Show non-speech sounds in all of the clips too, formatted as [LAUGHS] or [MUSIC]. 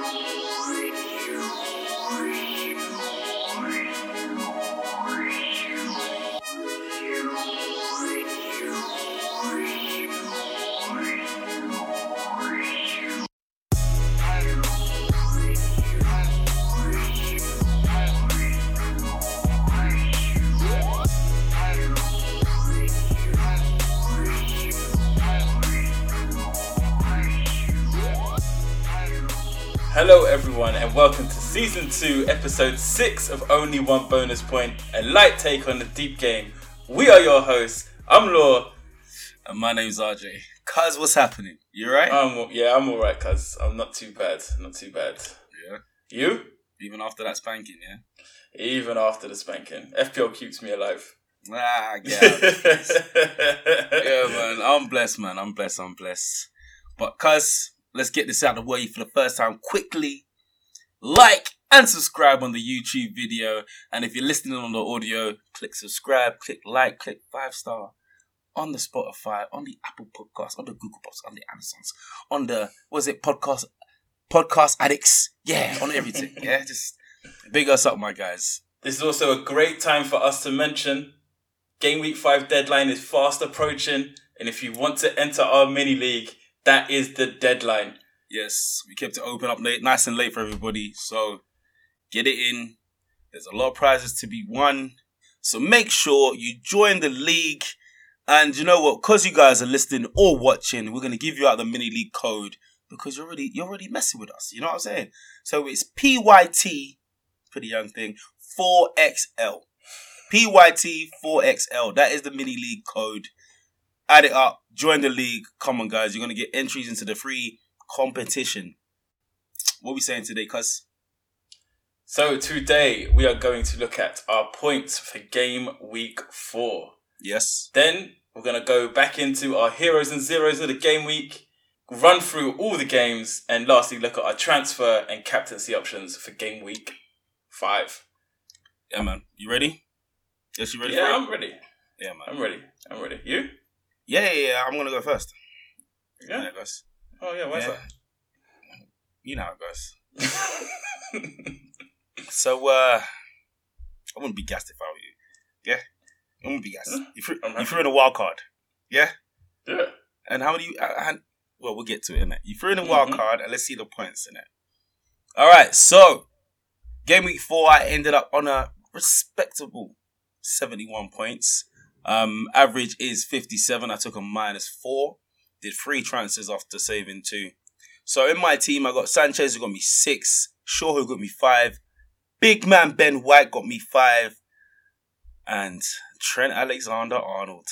Hello, and welcome to season two, episode six of Only One Bonus Point, a light take on the deep game. We are your hosts. I'm Law. And my name's RJ. Cuz, what's happening? You right? Um, yeah, I'm alright, cuz I'm not too bad. Not too bad. yeah. You? Even after that spanking, yeah? Even after the spanking, FPL keeps me alive. Ah, yeah. [LAUGHS] yeah, man. I'm blessed, man. I'm blessed. I'm blessed. But, cuz, let's get this out of the way for the first time quickly. Like and subscribe on the YouTube video. And if you're listening on the audio, click subscribe, click like, click five star on the Spotify, on the Apple Podcast, on the Google Podcast, on the Amazons, on the was it podcast podcast addicts? Yeah, on everything. [LAUGHS] yeah, just big us up, my guys. This is also a great time for us to mention Game Week 5 deadline is fast approaching. And if you want to enter our mini league, that is the deadline. Yes, we kept it open up late, nice and late for everybody. So get it in. There's a lot of prizes to be won. So make sure you join the league. And you know what? Because you guys are listening or watching, we're gonna give you out the mini league code because you're already you're already messing with us. You know what I'm saying? So it's PYT, pretty young thing, 4XL. PYT 4XL. That is the mini league code. Add it up. Join the league. Come on, guys. You're gonna get entries into the free competition. What are we saying today, cuz? So today we are going to look at our points for game week four. Yes. Then we're going to go back into our heroes and zeros of the game week, run through all the games, and lastly look at our transfer and captaincy options for game week five. Yeah, man. You ready? Yes, you ready yeah? I'm ready. Yeah, man. I'm ready. I'm ready. You? Yeah, yeah, yeah. I'm gonna go first. Yeah. Yeah, guys. Oh yeah. Why's Yeah. You know how it goes. [LAUGHS] So, uh, I wouldn't be gassed if I were you. Yeah? I wouldn't be gassed. You threw, you threw in a wild card. Yeah? yeah. And how many you, uh, and, well, we'll get to it, innit? You threw in a wild Mhm. card, and let's see the points in it. All right, so game week four, I ended up on a respectable 71 points. Um, average is 57. I took a minus four. Did three transfers after saving two. So in my team, I got Sanchez who got me six, Shaw who got me five, big man Ben White got me five, and Trent Alexander Arnold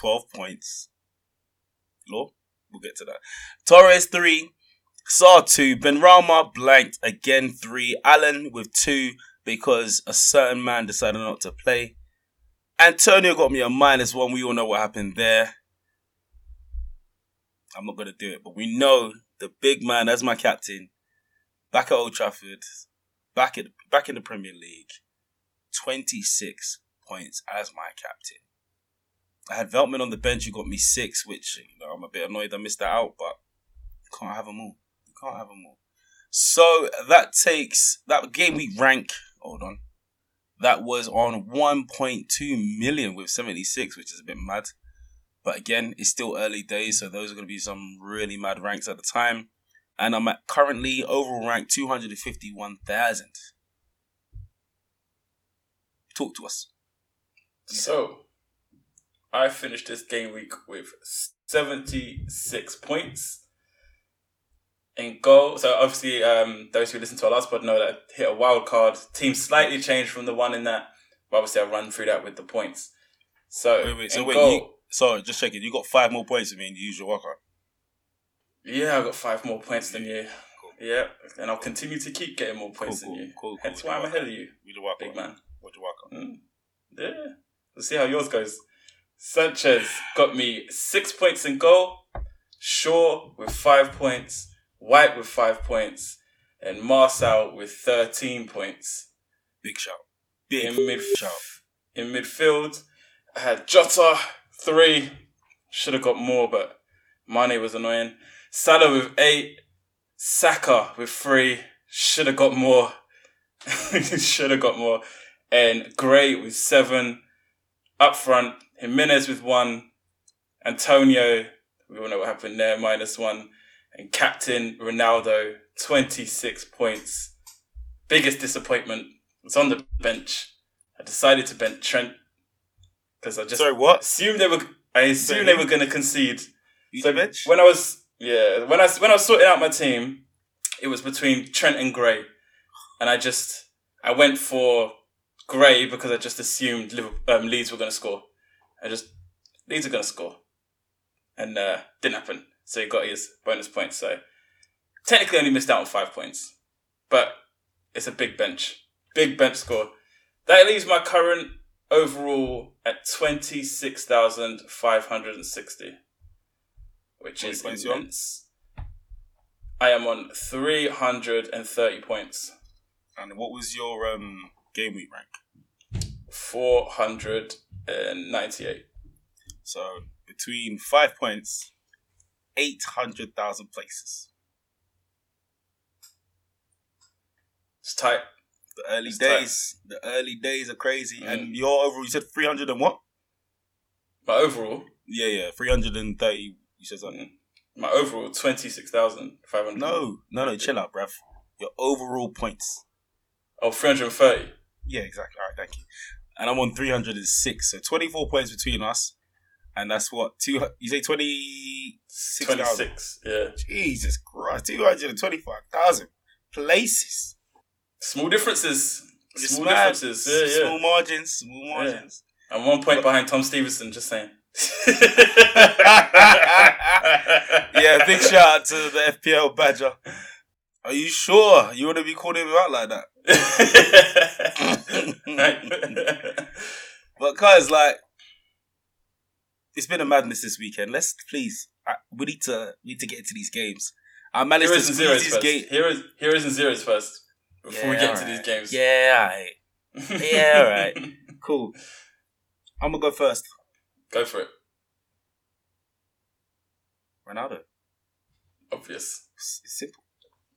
12 points. Law, we'll get to that. Torres three, Sarr two, Benrahma blanked again three, Allen with two because a certain man decided not to play. Antonio got me a minus one. We all know what happened there. I'm not gonna do it, but we know the big man as my captain, back at Old Trafford, back at back in the Premier League, 26 points as my captain. I had Veltman on the bench who got me six, which you know, I'm a bit annoyed I missed that out, but you can't have them all. You can't have them all. So that takes that game week rank. Hold on. That was on 1.2 million with 76, which is a bit mad. But again, it's still early days, so those are going to be some really mad ranks at the time. And I'm at currently overall rank 251,000. Talk to us. So, I finished this game week with 76 points. In goal, so obviously, um, those who listen to our last pod know that I hit a wild card. Team slightly changed from the one in that, but obviously, I run through that with the points. So, Wait, wait, so in wait, goal, you, sorry, just checking. You got five more points than me and you use your walkout. yeah, I got five more points than you. Cool. Yeah, and I'll continue to keep getting more points Cool, than you. cool, cool, Hence cool. why I'm ahead of you, With your walkout. big man. With your walkout. Mm. Yeah. Let's see how yours goes. Sanchez got me six points in goal. Shaw with five points. White with five points. And Marcel with 13 points. Big shout. Big In, mid- shout. in midfield, I had Jota, three. Should have got more, but Mane was annoying. Salah with eight. Saka with three. Should have got more. [LAUGHS] Should have got more. And Gray with seven. Up front, Jimenez with one. Antonio, we all know what happened there, minus one. And captain Ronaldo, 26 points. Biggest disappointment was on the bench. I decided to bench Trent because I just Sorry, what? assumed they were. I assumed they were going to concede. You So bench? when I was yeah, when I when I was sorting out my team, it was between Trent and Gray, and I just I went for Gray because I just assumed Liverpool, um, Leeds were going to score. I just Leeds are going to score, and uh, didn't happen. So he got his bonus points. So technically, only missed out on five points, but it's a big bench, big bench score. That leaves my current overall at twenty six thousand five hundred and sixty which is points you on? immense. I am on 330 points. And what was your um game week rank? 498. So between five points, eight hundred thousand places. It's tight. The early It's tight. days, the early days are crazy. Mm. And your overall, you said three hundred and what? My overall, Yeah, yeah, three hundred and thirty. You said something. my overall 26,500. No, no, no. Chill out, bruv. Your overall points. Oh, 330. Yeah, exactly. All right, thank you. And I'm on 306. So 24 points between us. And that's what? two. You say 26,000? 26. Yeah. Jesus Christ. 225,000 places. Small differences. It's Small mad. differences. Yeah, yeah. Small margins. Small margins. I'm one point behind Tom Stevenson, just saying. [LAUGHS] yeah, big shout out to the FPL Badger. Are you sure you want to be calling him out like that? [LAUGHS] But guys, like, it's been a madness this weekend. Let's please, I, we need to we need to get into these games. I managed to Heroes and squeeze zeros these first. games. Heroes, heroes and zeros first. Before we Yeah, get into alright. these games. Yeah, alright. Yeah, alright. [LAUGHS] cool. I'm gonna go first. Go for it. Ronaldo. Obvious. It's, it's simple.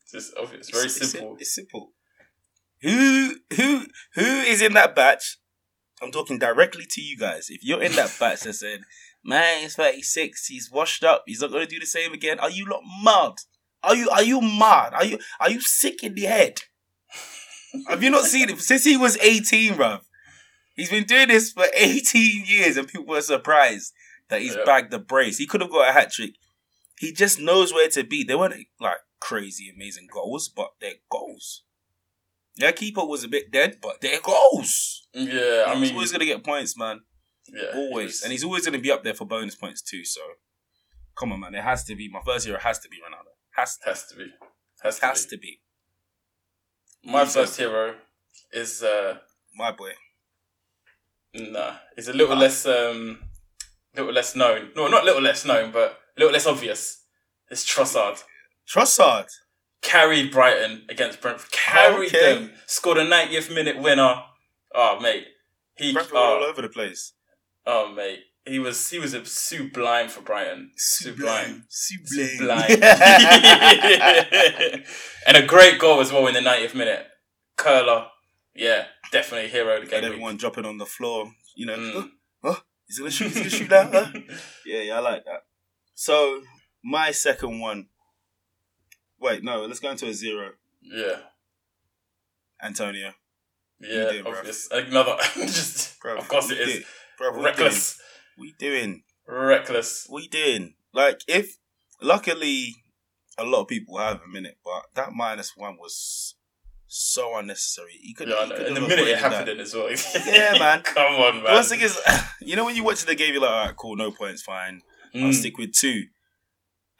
It's just obvious. Very It's- it's simple. It's simple. Who who who is in that batch? I'm talking directly to you guys. If you're in that batch that said, "Man, he's 36. He's washed up. He's not to do the same again," are you not mad? Are you are you mad? Are you are you sick in the head? Have you not seen him since he was 18, bruv? He's been doing this for 18 years, and people are surprised that he's Yeah. bagged the brace. He could have got a hat trick. He just knows where to be. They weren't like crazy, amazing goals, but they're goals. Their keeper was a bit dead, but they're goals. Yeah, I he's mean, always gonna get points, man. yeah, Always, and he's always gonna be up there for bonus points too. So, come on, man. It has to be my first hero. Has to be Ronaldo. Has to. has to be, has to Has be. to be My first hero is uh, my boy. nah, is a little less um, little less known. No, not a little less known, but a little less obvious. It's Trossard. Trossard. Carried Brighton against Brentford. Carried Okay. them. Scored a 90th minute winner. Oh mate, he Brentford were all over the place. oh mate, he was he was a sublime for Brighton. Sublime. Sublime. Sublime. [LAUGHS] and a great goal as well in the 90th minute. Curler. Yeah, definitely hero of the and game. everyone dropping on the floor. You know, Mm. huh? Huh? He's gonna shoot. He's gonna shoot. Huh? [LAUGHS] Yeah, yeah, I like that. So my second one. Wait, no. Let's go into a zero. yeah. Antonio. Yeah, bruv? obvious. Another, [LAUGHS] just Bruv, of course it is did- Bruv, what We doing? reckless. We doing? Like if luckily a lot of people have a minute, but that minus one was so unnecessary. He could. Yeah, he could And the minute it happened that. in as well. [LAUGHS] Yeah, man. Come on, man. The worst thing is, [LAUGHS] you know, when you watch the game, you're like, all right, cool, no points, fine. I'll Mm. stick with two.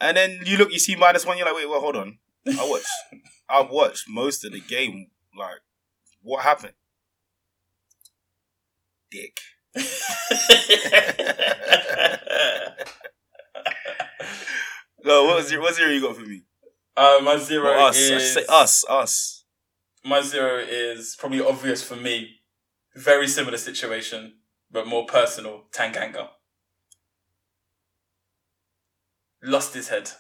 And then you look, you see minus one, you're like, wait, well, hold on. I watched, [LAUGHS] I've watched most of the game. Like, what happened? Dick. [LAUGHS] No, what was your, what zero you got for me? uh, my zero Well, us, is us, us. My zero is probably obvious for me. Very similar situation, but more personal. Tanganga lost his head.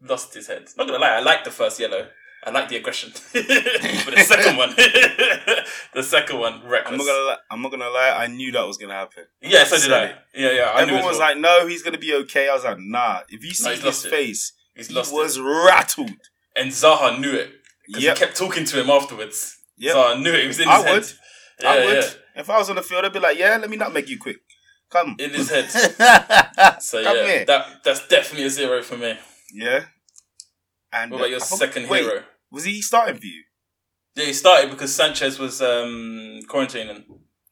lost his head. Not gonna lie, I like the first yellow. I like the aggression, [LAUGHS] but the second one, [LAUGHS] the second one, reckless. I'm not gonna. Lie, I'm not gonna lie. I knew that was gonna happen. yeah, so did I. it. Yeah, yeah. I Everyone as was well. like, "No, he's gonna be okay." I was like, "Nah." If you see he's his it. face, he's he lost was it, rattled. and Zaha knew it because Yep. he kept talking to him afterwards. Yep. Zaha knew it. It was in I his head. would. Yeah, I would. yeah, If I was on the field, I'd be like, "Yeah, let me not make you quick. Come." in his head. [LAUGHS] So Come yeah, here. that that's definitely a zero for me. yeah. And What about uh, your second wait, hero? Was he starting for you? Yeah, he started because Sanchez was um, quarantining.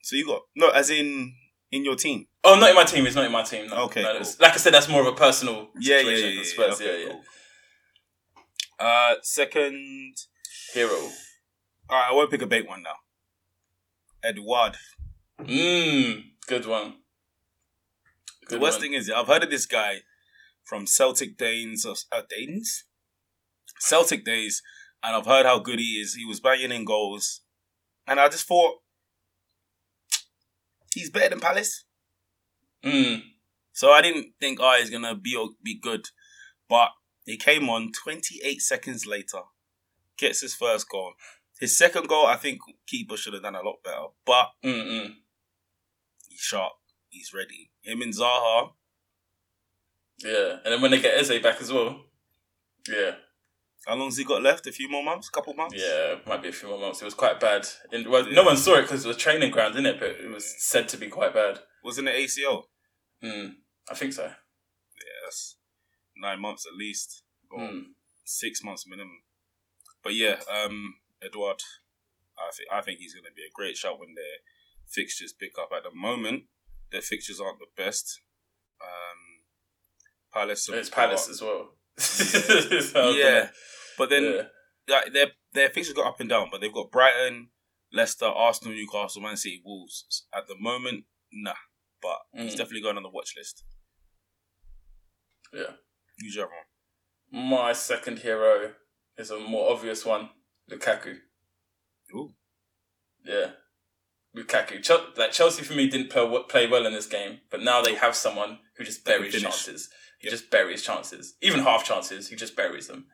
So you got no, as in in your team. Oh, not in my team. He's not in my team. No. Okay, No, cool. that's- Like I said, that's more of a personal Yeah, yeah, situation yeah, yeah, Spurs. yeah, okay, yeah. cool. Uh, second. Hero. All right, I won't pick a bait one now. Edouard. Mmm, good one. The worst one. thing is, I've heard of this guy from Celtic Danes uh, Danes, Celtic days, and I've heard how good he is. He was banging in goals, and I just thought he's better than Palace. Mm, So I didn't think, oh, he's gonna be be good, but he came on 28 seconds later, gets his first goal. His second goal, I think keeper should have done a lot better, but mm, mm. he's sharp. He's ready. Him and Zaha, Yeah, and then when they get Eze back as well. Yeah, how long's he got left? A few more months? A couple months? yeah, might be a few more months. It was quite bad. In, well, no one saw it because it was training ground, didn't it? But it was said to be quite bad. Wasn't it ACL? Mm, I think so. Yeah, that's nine months at least, or Mm. six months minimum. But yeah, um, Edouard, I think I think he's going to be a great shot when their fixtures pick up. At the moment, their fixtures aren't the best. Um, Palace, it's Palace as well. [LAUGHS] Yeah, but then yeah. like, their their fixtures got up and down. But they've got Brighton, Leicester, Arsenal, Newcastle, Man City, Wolves. At the moment, nah. But he's Mm. definitely going on the watch list. Yeah. Your one? My second hero is a more obvious one, Lukaku. Ooh. Yeah, Lukaku. Chel- like Chelsea for me didn't play, play well in this game, but now they have someone who just buries chances. He Yep. just buries chances, even half chances. He just buries them.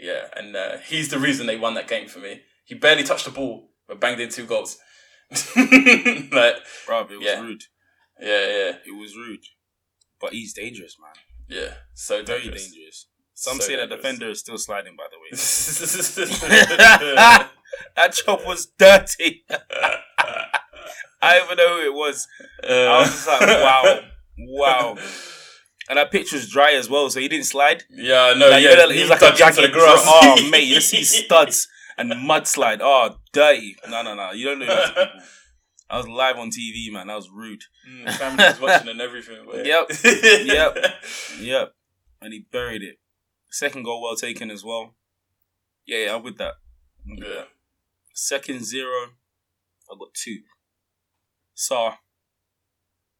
Yeah, and uh, he's the reason they won that game for me. He barely touched the ball, but banged in two goals. [LAUGHS] like, Bro, it was Yeah. rude. yeah, yeah, It was rude. But he's dangerous, man. yeah. So Very dangerous. dangerous. Some So say that defender is still sliding, by the way. [LAUGHS] that chop was dirty. [LAUGHS] I don't even know who it was. I was just like, wow. Wow. And that pitch was dry as well, so he didn't slide. Yeah, no, Like, yeah, you know, he's like a jacket. the grass. Oh, [LAUGHS] mate, you see studs and mudslide. Oh, dirty. No, no, no. You don't know that people. [LAUGHS] I was live on TV, man. That was rude. Mm, family was watching and everything. but- Yep. [LAUGHS] Yep. Yep. And he buried it. Second goal well taken as well. Yeah, yeah, I'm with that. Yeah. Second zero. I've got two. Sarr.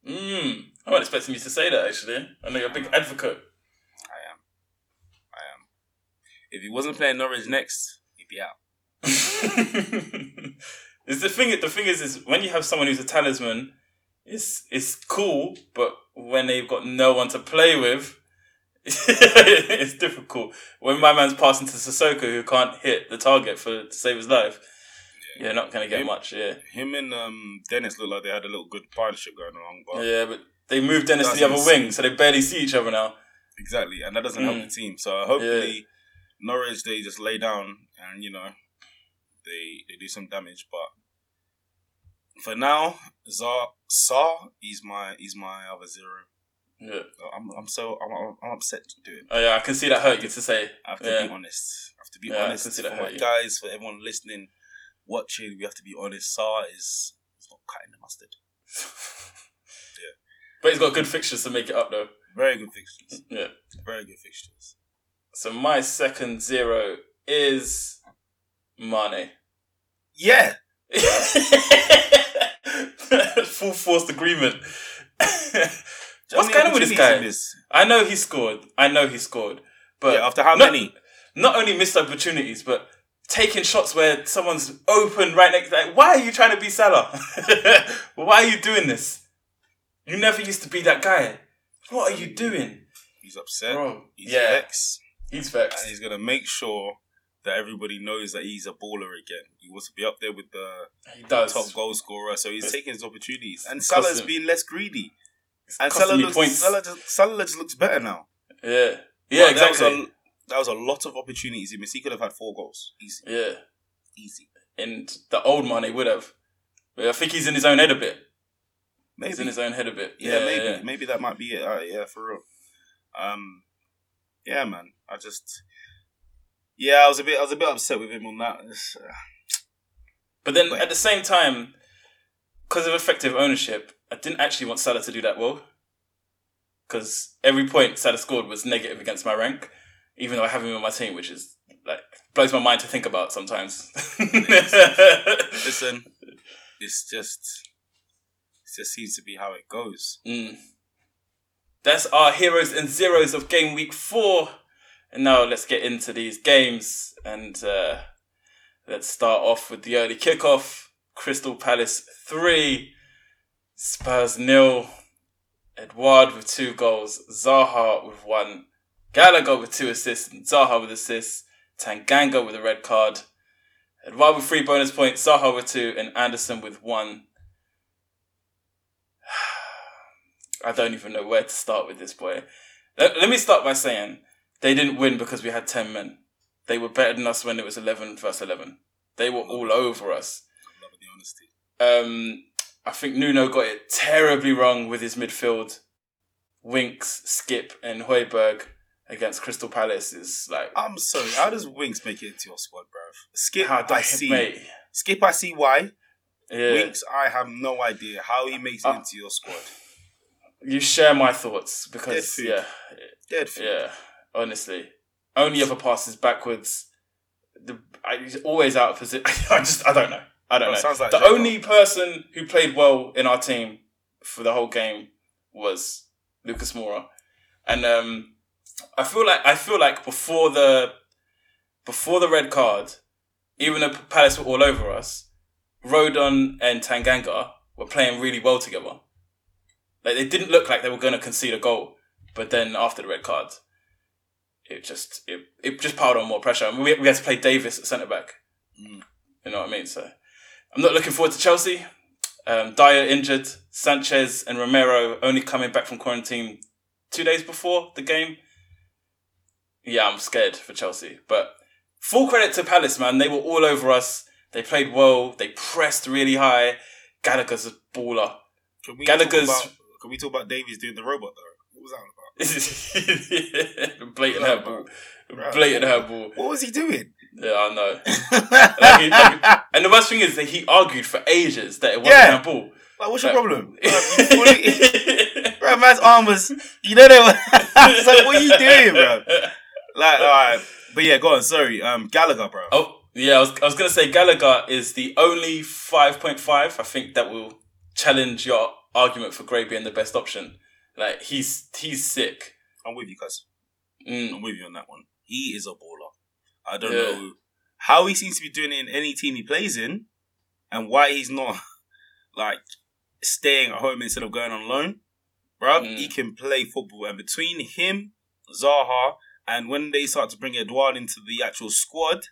Mm, I'm not expecting you to say that actually. I know you're a big advocate. I am. I am. If he wasn't playing Norwich next, he'd be out. [LAUGHS] is the thing? The thing is, is when you have someone who's a talisman, it's it's cool, but when they've got no one to play with, [LAUGHS] it's difficult. When my man's passing to Sissoko, who can't hit the target for to save his life, you're not gonna get Him- much. Yeah, Him and um, Dennis looked like they had a little good partnership going along, but yeah, but they moved Dennis to the other wing, so they barely see each other now. exactly, and that doesn't help Mm. the team. So hopefully, Norwich they just lay down and you know they they do some damage. But for now, Zar Sarr he's my he's my other zero. Yeah. I'm I'm so I'm, I'm- upset to do it. Oh yeah, I can see that hurt you to say. I have to Yeah. be honest. I have to be Yeah, I honest can see for that my hurt you. guys, for everyone listening, watching. We have to be honest. Sarr is not cutting the mustard. [LAUGHS] yeah. But he's got good fixtures to make it up though. Very good fixtures. Yeah. Very good fixtures. So my second zero is Mane. Yeah. [LAUGHS] Full forced agreement. [LAUGHS] What's going on with this guy? this? I know he scored. I know he scored. But yeah, after how not- many? Not only missed opportunities, but taking shots where someone's open right next. To like, why are you trying to be Salah? [LAUGHS] why are you doing this? You never used to be that guy. What are you doing, He's upset. bro? He's yeah, vexed. He's vexed. and he's gonna make sure that everybody knows that he's a baller again. He wants to be up there with the He does. top goal scorer, so he's It's- taking his opportunities. And Salah's costing- being less greedy. It's And Salah looks. Salah, just, Salah just looks better now. Yeah. Yeah, was exactly. That was a lot of opportunities he missed. He could have had four goals. Easy. Yeah. Easy. And the old money would have. But I think he's in his own head a bit. Maybe. He's in his own head a bit. yeah, Yeah, maybe. yeah. Maybe that might be it. Uh, yeah, for real. Um, yeah, man. I just, yeah, I was a bit, I was a bit upset with him on that. Uh, But then Wait. at the same time, because of effective ownership, I didn't actually want Salah to do that well. Because every point Salah scored was negative against my rank, even though I have him on my team, which is like blows my mind to think about sometimes. [LAUGHS] listen, it's just, it just seems to be how it goes. Mm. That's our heroes and zeros of game week four. And now let's get into these games and uh, let's start off with the early kickoff. Crystal Palace three, Spurs nil. Edouard with two goals, Zaha with one, Gallagher with two assists, and Zaha with assists, Tanganga with a red card, Edouard with three bonus points, Zaha with two, and Anderson with one. [SIGHS] I don't even know where to start with this boy. Let, let me start by saying they didn't win because we had 10 men. They were better than us when it was 11 versus 11. They were all over us. I love the honesty. Um, I think Nuno got it terribly wrong with his midfield. Winks, Skip, and Højbjerg against Crystal Palace is like. I'm sorry. How does Winks make it into your squad, bruv? Skip, how I see. mate. Skip, I see why. Yeah. Winks, I have no idea how he makes it Uh, into your squad. You share my thoughts because, yeah, Dead food. Yeah, honestly, only ever passes backwards. The I, he's always out of position. [LAUGHS] I just I don't know. I don't Well, know. sounds like the only person who played well in our team for the whole game was Lucas Moura, and um, I feel like I feel like before the before the red card, even though Palace were all over us, Rodon and Tanganga were playing really well together. Like they didn't look like they were going to concede a goal, but then after the red card, it just it, it just piled on more pressure. And we, we had to play Davies at centre back. Mm. You know what I mean? So I'm not looking forward to Chelsea. Um, Dier injured, Sanchez and Romero only coming back from quarantine two days before the game. Yeah, I'm scared for Chelsea, but full credit to Palace, man. They were all over us. They played well. They pressed really high. Gallagher's a baller. Can we Gallagher's- talk about, can we talk about Davies doing the robot though? What was that about? [LAUGHS] blatant hairball. Right. Blatant hairball. What was he doing? Yeah, I know. [LAUGHS] Like, he- like- and the worst thing is that he argued for ages that it wasn't Yeah. that ball. Like, what's your Like- problem? [LAUGHS] Bruv, you Bro, man's arm was, you know, they were, it's like, what are you doing, bro? Like, alright. But yeah, go on, sorry. Um, Gallagher, bro. Oh, yeah, I was, I was going to say Gallagher is the only 5.5, I think, that will challenge your argument for Gray being the best option. Like, he's he's sick. I'm with you, cuz. Mm. I'm with you on that one. He is a baller. I don't Yeah. know how he seems to be doing it in any team he plays in and why he's not, [LAUGHS] like, staying at home instead of going on loan. Bro, Mm. he can play football. And between him, Zaha, and when they start to bring Edouard into the actual squad,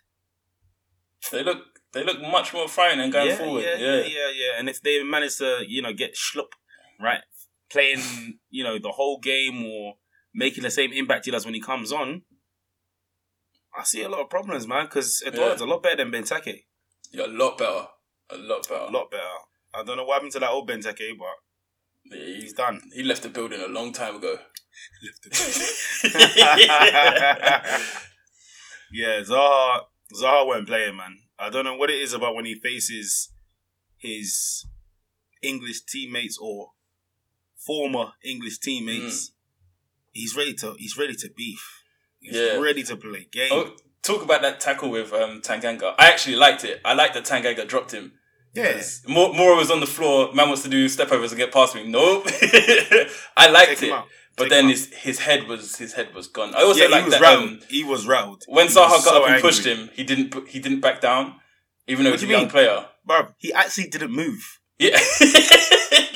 They look they look much more frightening going yeah, forward. Yeah, Yeah, yeah, yeah, yeah. And if they manage to, you know, get Schlupp, right, playing, you know, the whole game or making the same impact he does when he comes on, I see a lot of problems, man. Because Edouard's a lot better than Benteke. Yeah, a lot better. A lot better. A lot better. I don't know what happened to that old Benteke, but Yeah, He's, done. he left the building a long time ago. [LAUGHS] yeah, Zaha, Zaha weren't playing, man. I don't know what it is about when he faces his English teammates or former English teammates. He's ready to. He's ready to beef. He's Yeah. ready to play game. Oh, talk about that tackle with um, Tanganga. I actually liked it. I liked that Tanganga dropped him. yeah, More, Moura was on the floor. Man wants to do stepovers and get past me. Nope. [LAUGHS] I liked Take it. But then his his head was his head was gone. I also yeah, like was that rattled. um, he was rattled. when He Zaha got so up and angry. pushed him, he didn't he didn't back down, even though What he was a young mean? player. Bro, he actually didn't move. Yeah. [LAUGHS]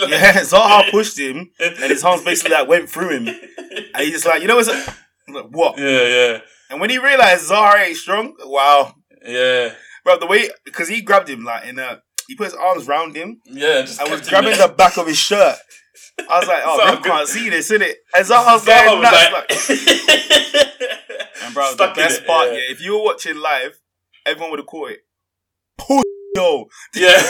Yeah, [LAUGHS] Zaha pushed him, and his arms basically like went through him, [LAUGHS] and he's just like, you know, what's like, what? Yeah, yeah. And when he realized Zaha ain't strong, wow, Yeah, bro, the way because he grabbed him like in a, he put his arms round him yeah. Just and was grabbing the back of his shirt. I was like, oh, Zaha man, can't see this, innit? And Zaha's Zaha going was nuts. like- Like, [LAUGHS] and bro, Stuck the best it, part, yeah. yeah. if you were watching live, everyone would have caught it. Puss, yo. Yeah. [LAUGHS]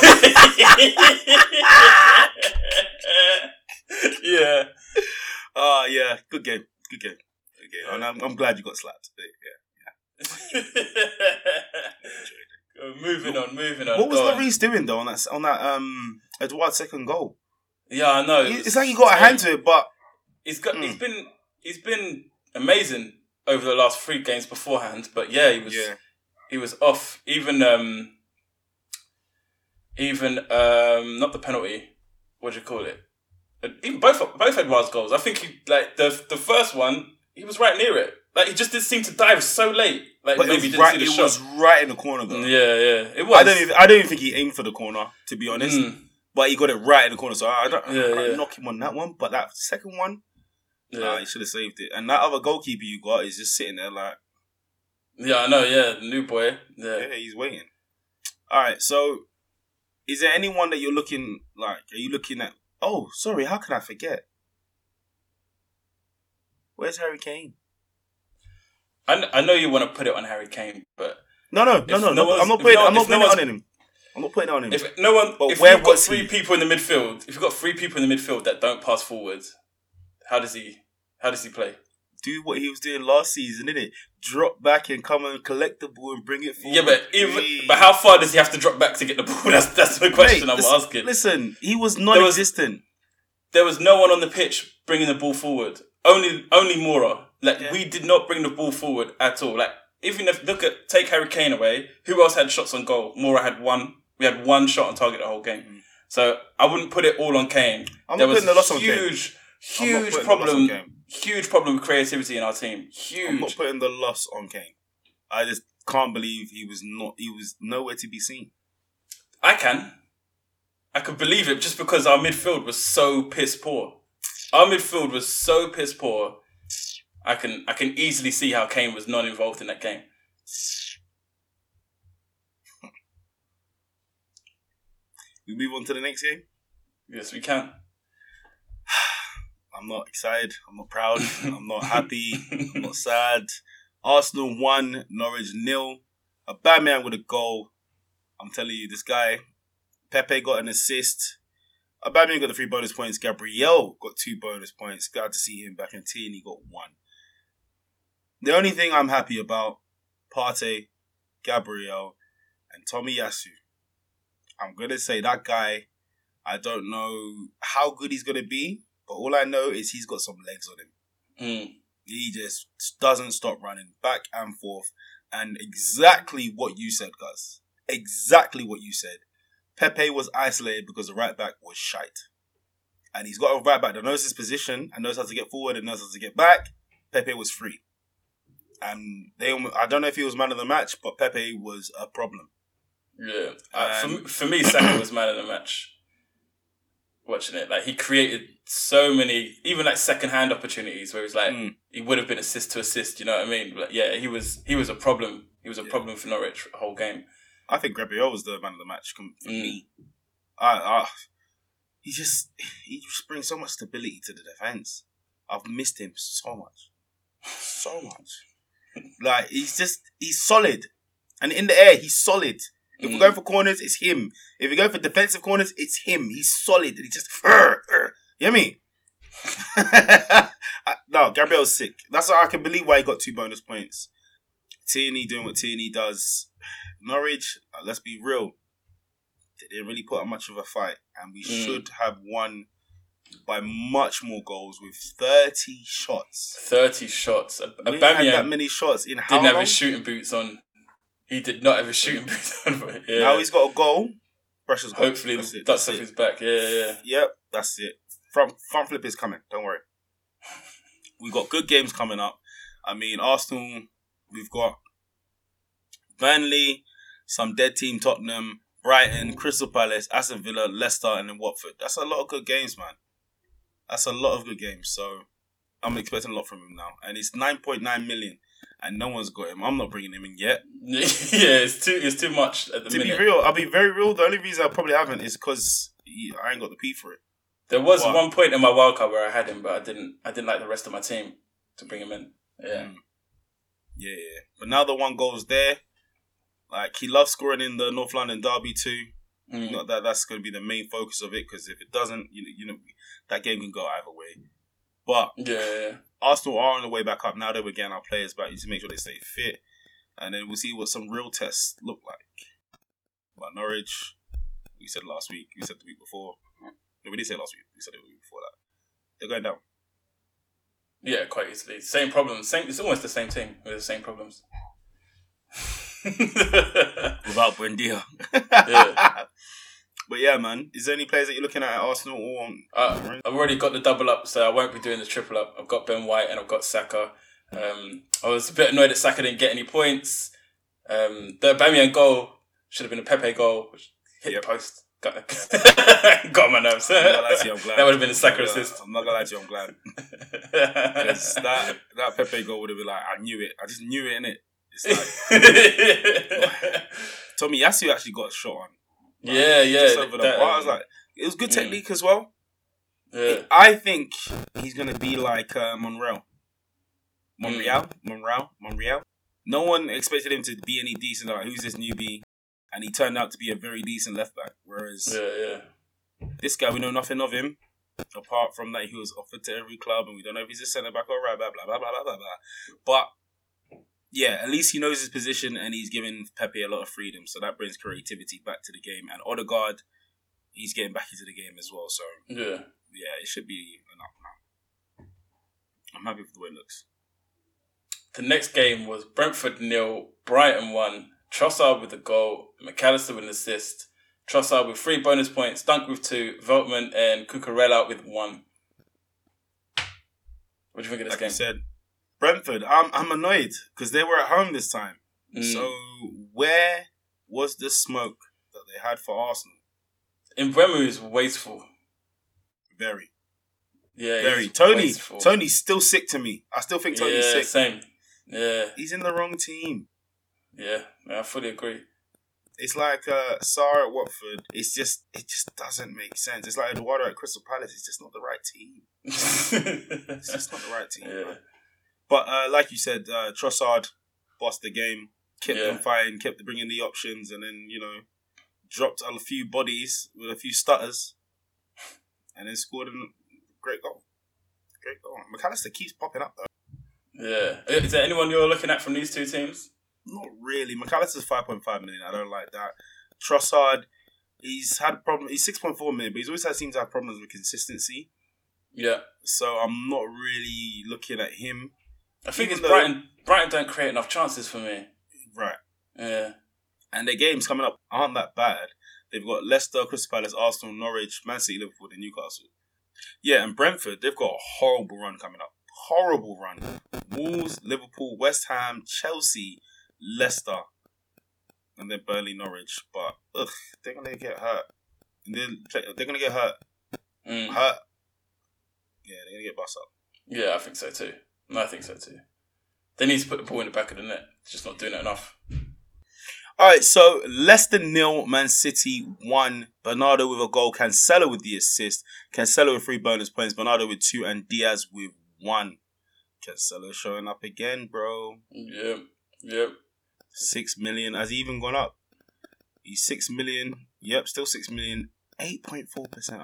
yeah. Oh, [LAUGHS] yeah, good game, good game, good game. And I'm, I'm glad you got slapped. Yeah. Uh, moving on, moving on. What was go. Lloris doing though on that on that um Edouard's second goal? Yeah, I know. It's like he got a hand to it, but He's got. Mm. He's been. He's been amazing over the last three games beforehand. But yeah, he was. yeah, He was off. Even. um Even um not the penalty. What do you call it? Even both both Edouard's goals. I think he like the the first one. He was right near it. Like he just did seem to dive so late. Like but maybe it he was didn't right. see the It shot. was right in the corner though. Yeah, yeah, it was. I don't even I don't even think he aimed for the corner to be honest. Mm, But he got it right in the corner, so I don't I Yeah, can't yeah. knock him on that one. But that second one, yeah. nah, he should have saved it. And that other goalkeeper you got is just sitting there like, yeah, I know. Yeah, the new boy. Yeah. yeah, he's waiting. All right, so is there anyone that you're looking like? Are you looking at? Oh, sorry, how can I forget? Where's Harry Kane? I, I know you want to put it on Harry Kane, but No, no, no, no, no. I'm not putting. no- I'm not if no putting it on him. I'm not putting it on him. if no one, But if where you've got was three he? people in the midfield, if you've got three people in the midfield that don't pass forward, how does he? How does he play? Do what he was doing last season, innit? Drop back and come and collect the ball and bring it forward. Yeah, but even but how far does he have to drop back to get the [LAUGHS] ball? That's that's the question Mate, I'm listen, asking. Listen, he was was- non-existent. There was no one on the pitch bringing the ball forward. Only only Moura. Like Yeah. we did not bring the ball forward at all. Like even if look at take Harry Kane away, who else had shots on goal? Moura had one. We had one shot on target the whole game. Mhm. So I wouldn't put it all on Kane. I'm there not was putting the loss on Kane. huge, I'm huge putting the loss on problem. Huge problem with creativity in our team. Huge. I'm not putting the loss on Kane. I just can't believe he was not. He was nowhere to be seen. I can. I could believe it just because our midfield was so piss poor. Our midfield was so piss poor. I can I can easily see how Kane was not involved in that game. We move on to the next game. Yes, we can. [SIGHS] I'm not excited. I'm not proud. [LAUGHS] I'm not happy. I'm not sad. Arsenal won. Norwich nil. A bad man with a goal. I'm telling you, this guy. Pepe got an assist. A bad man got the three bonus points. Gabriel got two bonus points. Glad to see him back in Tierney got one. The only thing I'm happy about, Partey, Gabriel, and Tomiyasu. I'm gonna say that guy. I don't know how good he's gonna be, but all I know is he's got some legs on him. Mm. He just doesn't stop running back and forth. And exactly what you said, guys. Exactly what you said. Pepe was isolated because the right back was shite. And he's got a right back that knows his position and knows how to get forward and knows how to get back. Pepe was free. And they, I don't know if he was man of the match, but Pepe was a problem. Yeah. Um, for, for me, Saka was man of the match. Watching it, like he created so many, even like second hand opportunities where was like Mm. he would have been assist to assist. You know what I mean? But yeah, he was he was a problem. He was a Yeah. problem for Norwich whole game. I think Gabriel was the man of the match for Mm. me. I, I, he just he just brings so much stability to the defense. I've missed him so much, so much. [LAUGHS] like he's just he's solid, and in the air he's solid. If Mm. we're going for corners, it's him. If we're going for defensive corners, it's him. He's solid, and he just "Urgh, urgh." you hear me? [LAUGHS] I- no, Gabriel's sick. That's why I can believe why he got two bonus points. Tierney doing what Tierney does. Norwich, uh, let's be real, they didn't really put up much of a fight, and we Mm. should have won by much more goals with thirty shots. Thirty shots. A, We had that many shots in how didn't have long? his shooting boots on. He did not have his shooting boots on. But yeah. Now he's got a goal. Pressure's got. Hopefully that's it. dust That's it. his back. Yeah, yeah, yeah. Yep, that's it. Front front flip is coming. Don't worry. We've got good games coming up. I mean, Arsenal. We've got Burnley, some dead team Tottenham, Brighton, Crystal Palace, Aston Villa, Leicester, and then Watford. That's a lot of good games, man. That's a lot of good games. So I'm expecting a lot from him now, and it's 9.9 million. And no one's got him. I'm not bringing him in yet. [LAUGHS] yeah, it's too it's too much at the To minute. be real, I'll be very real. The only reason I probably haven't is because I ain't got the P for it. There was one point in my wildcard where I had him, but I didn't. I didn't like the rest of my team to bring him in. Yeah, Mm. Yeah, yeah. But now the one goal's there. Like he loves scoring in the North London derby too. Mm. Not that that's going to be the main focus of it because if it doesn't, you know, you know, that game can go either way. But yeah, yeah. Arsenal are on the way back up now that we're getting our players back. You need to make sure they stay fit, and then we'll see what some real tests look like. Like Norwich, we said last week. We said the week before. No, we didn't say last week. We said it the week before that. They're going down. yeah, quite easily. Same problems. Same. It's almost the same team with the same problems. [LAUGHS] without Buendia. Yeah. [LAUGHS] But yeah, man. Is there any players that you're looking at at Arsenal or? Uh, I've already got the double up, so I won't be doing the triple up. I've got Ben White and I've got Saka. Um, I was a bit annoyed that Saka didn't get any points. Um, the Bamian goal should have been a Pepe goal, which hit Yep. the post. Got, [LAUGHS] got my nerves. I'm not lie to you, I'm [LAUGHS] glad. that would have been a Saka I'm not gonna- assist. I'm not gonna lie to you, I'm glad. [LAUGHS] that that Pepe goal would have been like, I knew it. I just knew it in it. It's like Tomiyasu actually got a shot on. Like, yeah, yeah. Just over the that, bar. I was like, it was good mm. technique as well. yeah. I think he's gonna be like uh, Monreal. Monreal, Mm. Monreal, Monreal. No one expected him to be any decent. Like, who's this newbie? And he turned out to be a very decent left back. Whereas yeah, yeah. this guy, we know nothing of him apart from that he was offered to every club, and we don't know if he's a centre back or right, blah blah blah blah blah blah blah. But yeah, at least he knows his position, and he's giving Pepe a lot of freedom, so that brings creativity back to the game. And Odegaard, he's getting back into the game as well. So Yeah. yeah, it should be enough now. I'm happy with the way it looks. The next game was Brentford nil, Brighton one. Trossard with a goal, Mac Allister with an assist. Trossard with three bonus points, Dunk with two, Veltman and Cucurella with one. What do you think of this Like game? I said, Brentford, I'm I'm annoyed because they were at home this time. Mm. So where was the smoke that they had for Arsenal? Mbeumo is wasteful. Very. Yeah, Very. Toney, wasteful. Toney's still sick to me. I still think Toney's yeah, sick. same. Yeah, He's in the wrong team. yeah, I fully agree. It's like uh, Sarr at Watford. It's just, it just doesn't make sense. It's like Eduardo at Crystal Palace. It's just not the right team. [LAUGHS] It's just not the right team. yeah. But uh, like you said, uh, Trossard bossed the game, kept Yeah. them fighting, kept bringing the options, and then you know dropped a few bodies with a few stutters, and then scored a great goal. Great goal. Mac Allister keeps popping up though. Yeah. Is there anyone you're looking at from these two teams? Not really. Mac Allister's five point five million. I don't like that. Trossard, he's had problem. He's six point four million, but he's always had seems to have problems with consistency. Yeah. So I'm not really looking at him. I think Even it's Brighton. Brighton don't create enough chances for me. Right. Yeah. And their games coming up aren't that bad. They've got Leicester, Crystal Palace, Arsenal, Norwich, Man City, Liverpool, and Newcastle. Yeah, and Brentford, they've got a horrible run coming up. Horrible run. Wolves, Liverpool, West Ham, Chelsea, Leicester, and then Burnley, Norwich. But ugh, they're gonna get hurt. And They're, they're gonna get hurt. Mm. Hurt. Yeah, they're gonna get bust up. Yeah, I think so too. No, I think so too. They need to put the ball in the back of the net. Just not doing it enough. All right, so Leicester nil, Man City one. Bernardo with a goal, Cancelo with the assist, Cancelo with three bonus points, Bernardo with two, and Dias with one. Cancelo showing up again, bro. Yep. Yep. Six million. Has he even gone up? He's six million. Yep, still six million. Eight point four percent.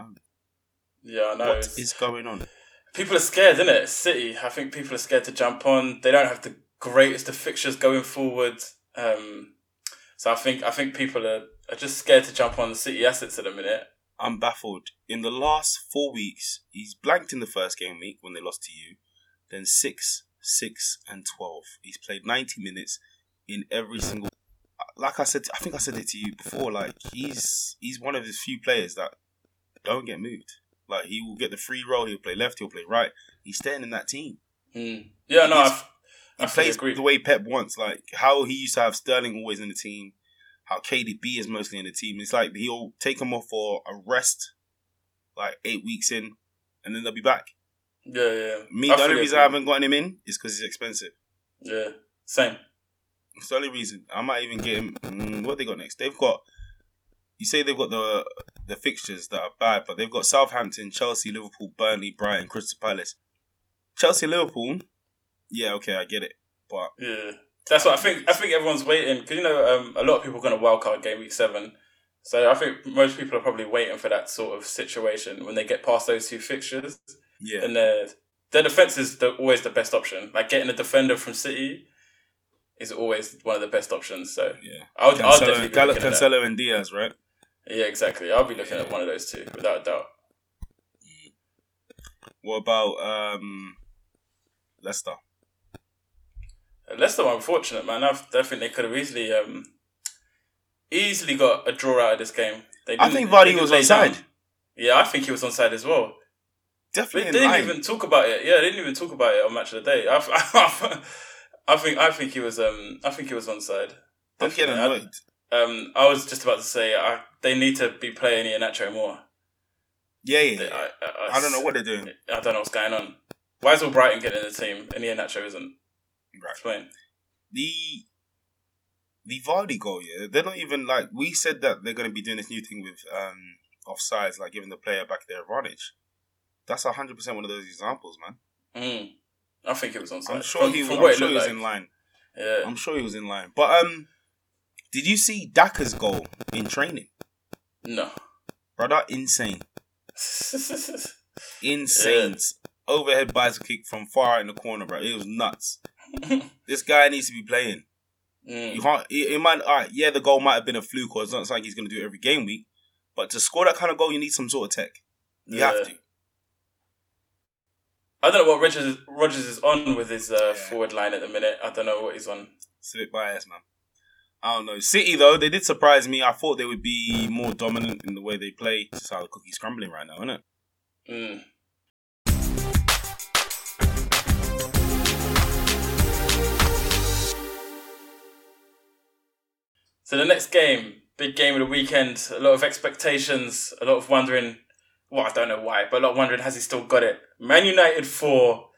Yeah, I know. What It's- is going on? People are scared, isn't it? City. I think people are scared to jump on. They don't have the greatest of fixtures going forward. Um, so I think I think people are, are just scared to jump on the City assets at the minute. I'm baffled. In the last four weeks, he's blanked in the first game week when they lost to you. Then six, six, and twelve. He's played ninety minutes in every single. Like I said, I think I said it to you before. Like he's he's one of the few players that don't get moved. Like he will get the free role. He'll play left. He'll play right. He's staying in that team. Mm. Yeah, no, I've, He I fully plays agree. the way Pep wants. Like how he used to have Sterling always in the team. How KDB is mostly in the team. It's like he'll take them off for a rest, like eight weeks in, and then they'll be back. Yeah, yeah. Me, I the only fully reason I haven't gotten him in is because he's expensive. Yeah, Same. It's the only reason. I might even get him. Mm, what they got next? They've got. You say they've got the the fixtures that are bad, but they've got Southampton, Chelsea, Liverpool, Burnley, Brighton, Crystal Palace. Chelsea, Liverpool. Yeah, okay, I get it, but Yeah, that's what I think. I think everyone's waiting because you know um, a lot of people are going to wildcard game week seven. So I think most people are probably waiting for that sort of situation when they get past those two fixtures. yeah, And their their defense is the, always the best option. Like getting a defender from City is always one of the best options. So yeah. I'll, I'll Cancelo, definitely be Gal- looking. Cancelo and Dias, right? Yeah, exactly. I'll be looking at one of those two without a doubt. What about um, Leicester? Leicester were unfortunate, man. I think they could have easily, um, easily got a draw out of this game. They I think they Vardy was onside. down. Yeah, I think he was onside as well. Definitely in didn't even talk about it. Yeah, they didn't even talk about it on Match of the Day. I, [LAUGHS] I, think I think he was um I think he was onside. I'm getting annoyed. I, um, I was just about to say I, they need to be playing Iheanacho more. Yeah, yeah. They-. I, I, I don't know what they're doing. I don't know what's going on. Why is Albrighton getting in the team and Iheanacho isn't? Right. Explain. the the Vardy goal, yeah, they're not even like we said that they're going to be doing this new thing with um offsides, like giving the player back their advantage. That's hundred percent one of those examples, man. Mm. I think it was onside. I'm sure From- he, from I'm sure he was like. in line. Yeah. I'm sure he was in line. But um, did you see Daka's goal in training, No. brother? Insane, [LAUGHS] insane. Overhead bicycle kick from far out in the corner, bro. It was nuts. [LAUGHS] this guy needs to be playing. You Mm. can't. It, it might. All right, yeah, the goal might have been a fluke, or it's not something he's going to do it every game week. But to score that kind of goal, you need some sort of tech. You Yeah. have to. I don't know what Rodgers Rodgers is on with his uh, Yeah. forward line at the minute. I don't know what he's on. It's a bit biased, man. I don't know. City though, they did surprise me. I thought they would be more dominant in the way they play. It's just how the cookie's crumbling right now, isn't it? Mm. So the next game, big game of the weekend. A lot of expectations. A lot of wondering. Well, I don't know why, but a lot of wondering has he still got it? Man United four,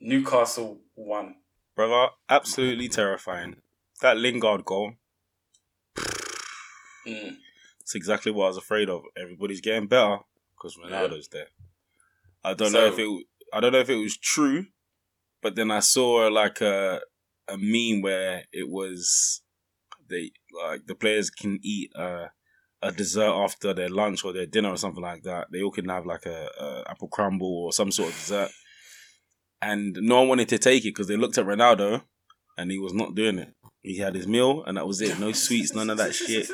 Newcastle one. Brother, absolutely terrifying. That Lingard goal. Mm. It's exactly what I was afraid of. Everybody's getting better because Ronaldo's there. I don't know if it. I don't know if it was true, but then I saw like a a meme where it was they like the players can eat uh, a dessert after their lunch or their dinner or something like that. They all can have like a, a apple crumble or some sort of dessert, and no one wanted to take it because they looked at Ronaldo and he was not doing it. He had his meal and that was it. No [LAUGHS] sweets, none of that shit.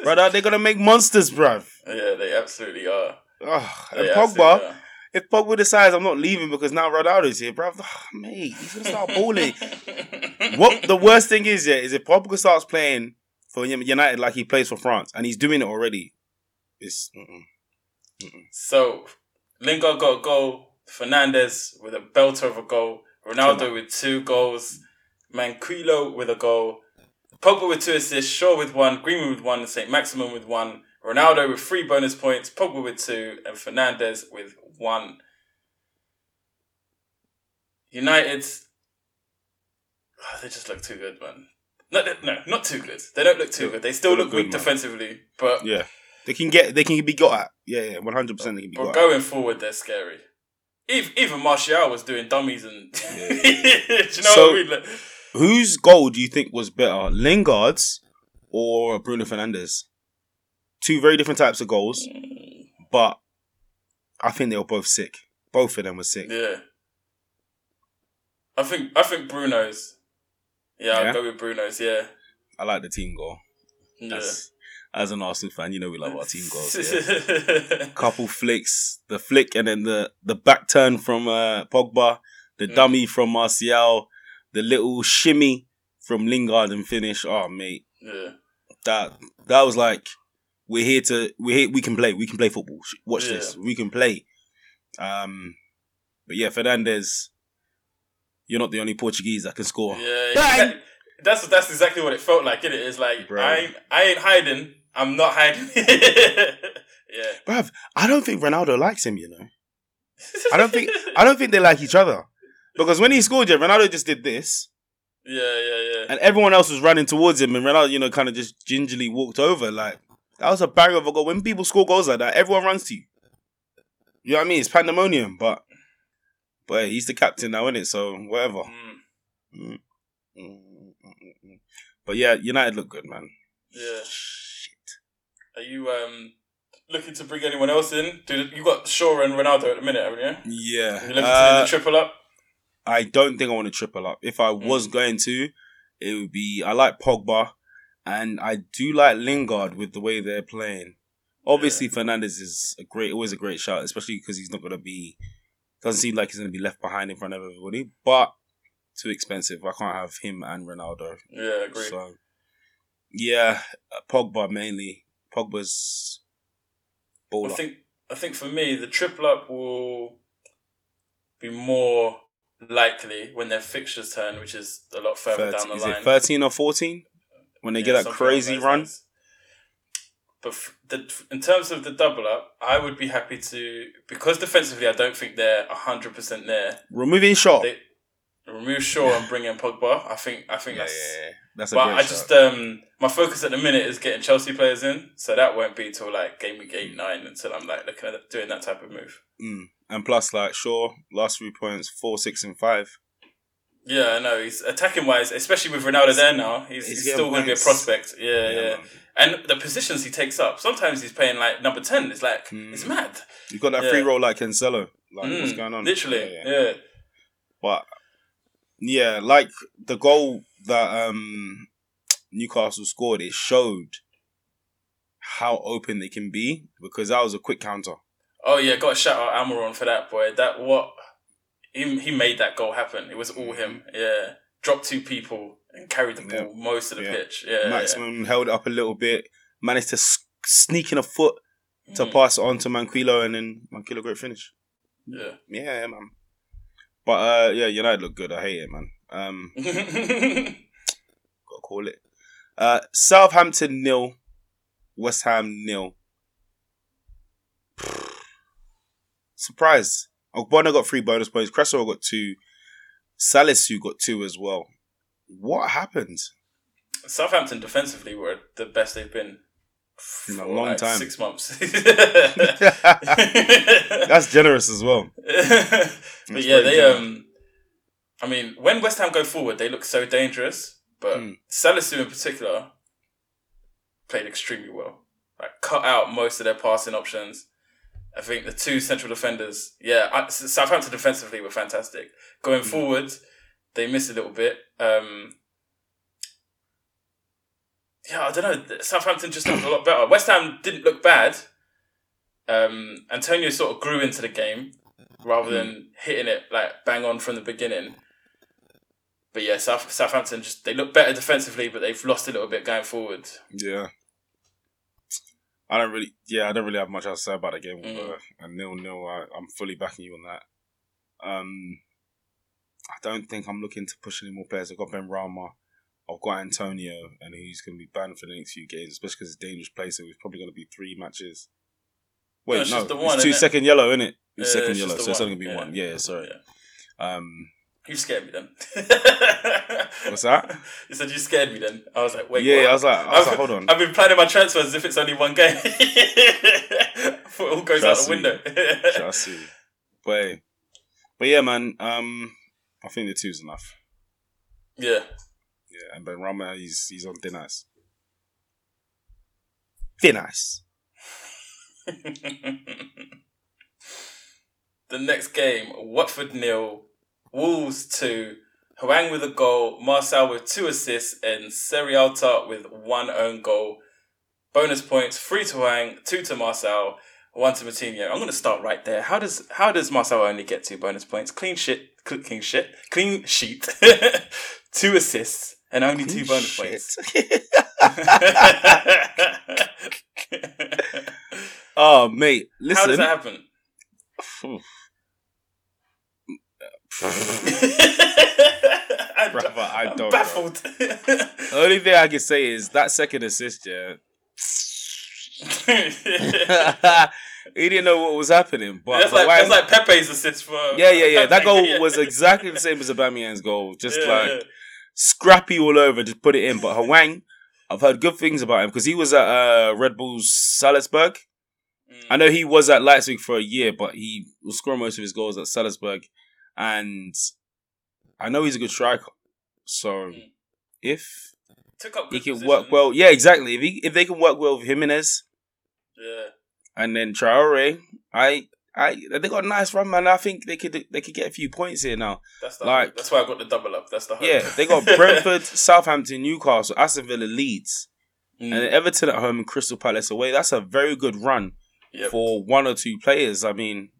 [LAUGHS] Brother, they're gonna make monsters, bruv. Yeah, they absolutely are. They And Pogba, are. if Pogba decides I'm not leaving because now Ronaldo's here, bruv, ugh, mate, he's gonna start balling. [LAUGHS] what the worst thing is, yeah, is if Pogba starts playing for United like he plays for France, and he's doing it already, it's mm-mm. So Lingard got a goal. Fernandes with a belter of a goal. Ronaldo with two goals. Manquillo with a goal. Pogba with two assists. Shaw with one. Greenwood with one. Saint-Maximin with one. Ronaldo with three bonus points. Pogba with two. And Fernandes with one. United. oh, [SIGHS] they just look too good, man. No, no, no, not too good. They don't look too good. They still They look, look weak good, defensively, but yeah, they can get, they can be got at, yeah, yeah, one hundred percent they can be But got at. going forward, they're scary. Even, even Martial was doing dummies and. Yeah. [LAUGHS] Do you know So- what I mean? Like, Whose goal do you think was better, Lingard's or Bruno Fernandes? Two very different types of goals, but I think they were both sick. Both of them were sick. yeah. I think I think Bruno's. Yeah, Yeah? I'll go with Bruno's. Yeah. I like the team goal. Yeah. As, as an Arsenal fan, you know we love our team goals. Yeah. [LAUGHS] Couple flicks, the flick, and then the the back turn from uh, Pogba, the Mm. dummy from Martial, the little shimmy from Lingard and finish. Oh mate, yeah. that that was like we're here to we're here, we can play we can play football. Watch Yeah. this, we can play. Um, but yeah, Fernandes, you're not the only Portuguese that can score. Yeah. Bang! yeah. That's that's exactly what it felt like. It is like Bro. I ain't, I ain't hiding. I'm not hiding. [LAUGHS] yeah. Bruv, I don't think Ronaldo likes him. You know, I don't think I don't think they like each other because when he scored, yeah, Ronaldo just did this, Yeah, yeah, yeah. and everyone else was running towards him, and Ronaldo, you know, kind of just gingerly walked over. Like that was a banger of a goal. When people score goals like that, everyone runs to you. You know what I mean? It's pandemonium, but but he's the captain now, isn't it? So whatever. Mm, Mm. But yeah, United look good, man. yeah. Shit. Are you um looking to bring anyone else in? Dude, you got Shaw and Ronaldo at the minute, haven't you? Yeah. You looking to Uh, do the triple up? I don't think I want to triple up. If I was going to, it would be I like Pogba and I do like Lingard with the way they're playing. Obviously, Fernandes is a great, always a great shot, especially because he's not going to be. Doesn't seem like he's going to be left behind in front of everybody, but too expensive. I can't have him and Ronaldo. Yeah, agreed. So, yeah, uh, Pogba mainly. Pogba's baller. I think I think for me the triple up will be more likely when their fixtures turn, which is a lot further 13 down the is line. it thirteen or fourteen when they Yeah, get that crazy run? But f- the, in terms of the double up, I would be happy to because defensively I don't think they're hundred percent there. Removing Shaw, They remove Shaw and bring in Pogba. I think I think yeah, that's. yeah, yeah. That's a But I shot. just um my focus at the minute is getting Chelsea players in, so that won't be till like game week eight nine until I'm like looking at doing that type of move. Mm. And plus, like, sure, last three points, four, six, and five. Yeah, I know. He's attacking wise, especially with Ronaldo there now. He's, He's he's, still going to be a prospect. Yeah, yeah. man. And the positions he takes up, sometimes he's playing like number ten. It's like Mm. it's mad. You've got that Yeah. free roll like Cancelo. Like, what's Mm, going on? Literally, Yeah, yeah. yeah. But yeah, like the goal that um Newcastle scored, it showed how open they can be because that was a quick counter. Oh yeah, got a shout out Almiron for that boy. That what he he made that goal happen. It was all him. Yeah, dropped two people and carried the ball. Yeah. most of the Yeah. pitch. Yeah, Maximin held it up a little bit, managed to sneak in a foot to Mm, pass it on to Manquillo, and then Manquillo great finish. yeah. Yeah, yeah, man. But uh, yeah, United look good. I hate it, man. Um, [LAUGHS] gotta call it. Uh, Southampton nil, West Ham nil. Surprise! Ogbonna got three bonus points. Cresswell got two. Salisu got two as well. What happened? Southampton defensively were the best they've been In a long like time. Six months. [LAUGHS] [LAUGHS] That's generous as well. [LAUGHS] but That's yeah, they generous. um, I mean, when West Ham go forward, they look so dangerous. But Mm. Salisu in particular played extremely well. Like cut out most of their passing options. I think the two central defenders, yeah, I, Southampton defensively were fantastic. Going Mm. forward, they missed a little bit. Um, yeah, I don't know. Southampton just looked a lot better. West Ham didn't look bad. Um, Antonio sort of grew into the game rather than hitting it like bang on from the beginning. But yeah, South, Southampton just they look better defensively, but they've lost a little bit going forward. Yeah. I don't really, yeah, I don't really have much else to say about the game. Mm. And nil nil, I'm fully backing you on that. Um, I don't think I'm looking to push any more players. I've got Benrahma, I've got Antonio, and he's going to be banned for the next few games, especially because it's a dangerous place. So it's probably going to be three matches. Wait, No, it's no, it's one, two innit? second yellow, isn't it? It's second it's yellow, so the it's only going to be Yeah. one. Yeah, sorry. Yeah. Um, You scared me then. [LAUGHS] what's that? You said you scared me then. I was like, wait, yeah, what? I was like, I was like, hold on. I've been planning my transfers as if it's only one game. [LAUGHS] Before it all goes Trust out the window. [LAUGHS] Trust you. But, but yeah, man. Um, I think the two's enough. yeah. Yeah, and Benrahma, he's he's on thin ice. Thin ice. the next game, Watford nil, Wolves two, Hwang with a goal, Marçal with two assists, and Sierralta with one own goal. Bonus points: three to Hwang, two to Marçal, one to Moutinho. I'm gonna start right there. How does how does Marçal only get two bonus points? Clean shit, cl- clean shit, clean sheet, [LAUGHS] two assists, and only two bonus points. [LAUGHS] [LAUGHS] oh, mate, How listen. does that happen? [LAUGHS] I'm, Brother, I I'm don't baffled. [LAUGHS] the only thing I can say is that second assist, yeah. [LAUGHS] he didn't know what was happening, but, that's, but like, that's like Pepe's assist for. yeah, yeah, yeah. That goal Yeah. was exactly the same as Aubameyang's goal. Just Yeah, like scrappy all over, just put it in. But Hwang, I've heard good things about him because he was at uh, Red Bull's Salzburg. Mm. I know he was at Leipzig for a year, but he was scoring most of his goals at Salzburg, and I know he's a good striker. So Mm. if Took up he can positions. work well, yeah, exactly. If he if they can work well with Jimenez Yeah. and then Traore, I I they got a nice run, man. I think they could they could get a few points here now. That's the Like- hope. That's why I got the double up. That's the hope. Yeah, they got Brentford, [LAUGHS] Southampton, Newcastle, Aston Villa, Leeds, Mm. and Everton at home and Crystal Palace away. That's a very good run Yep. for one or two players. I mean,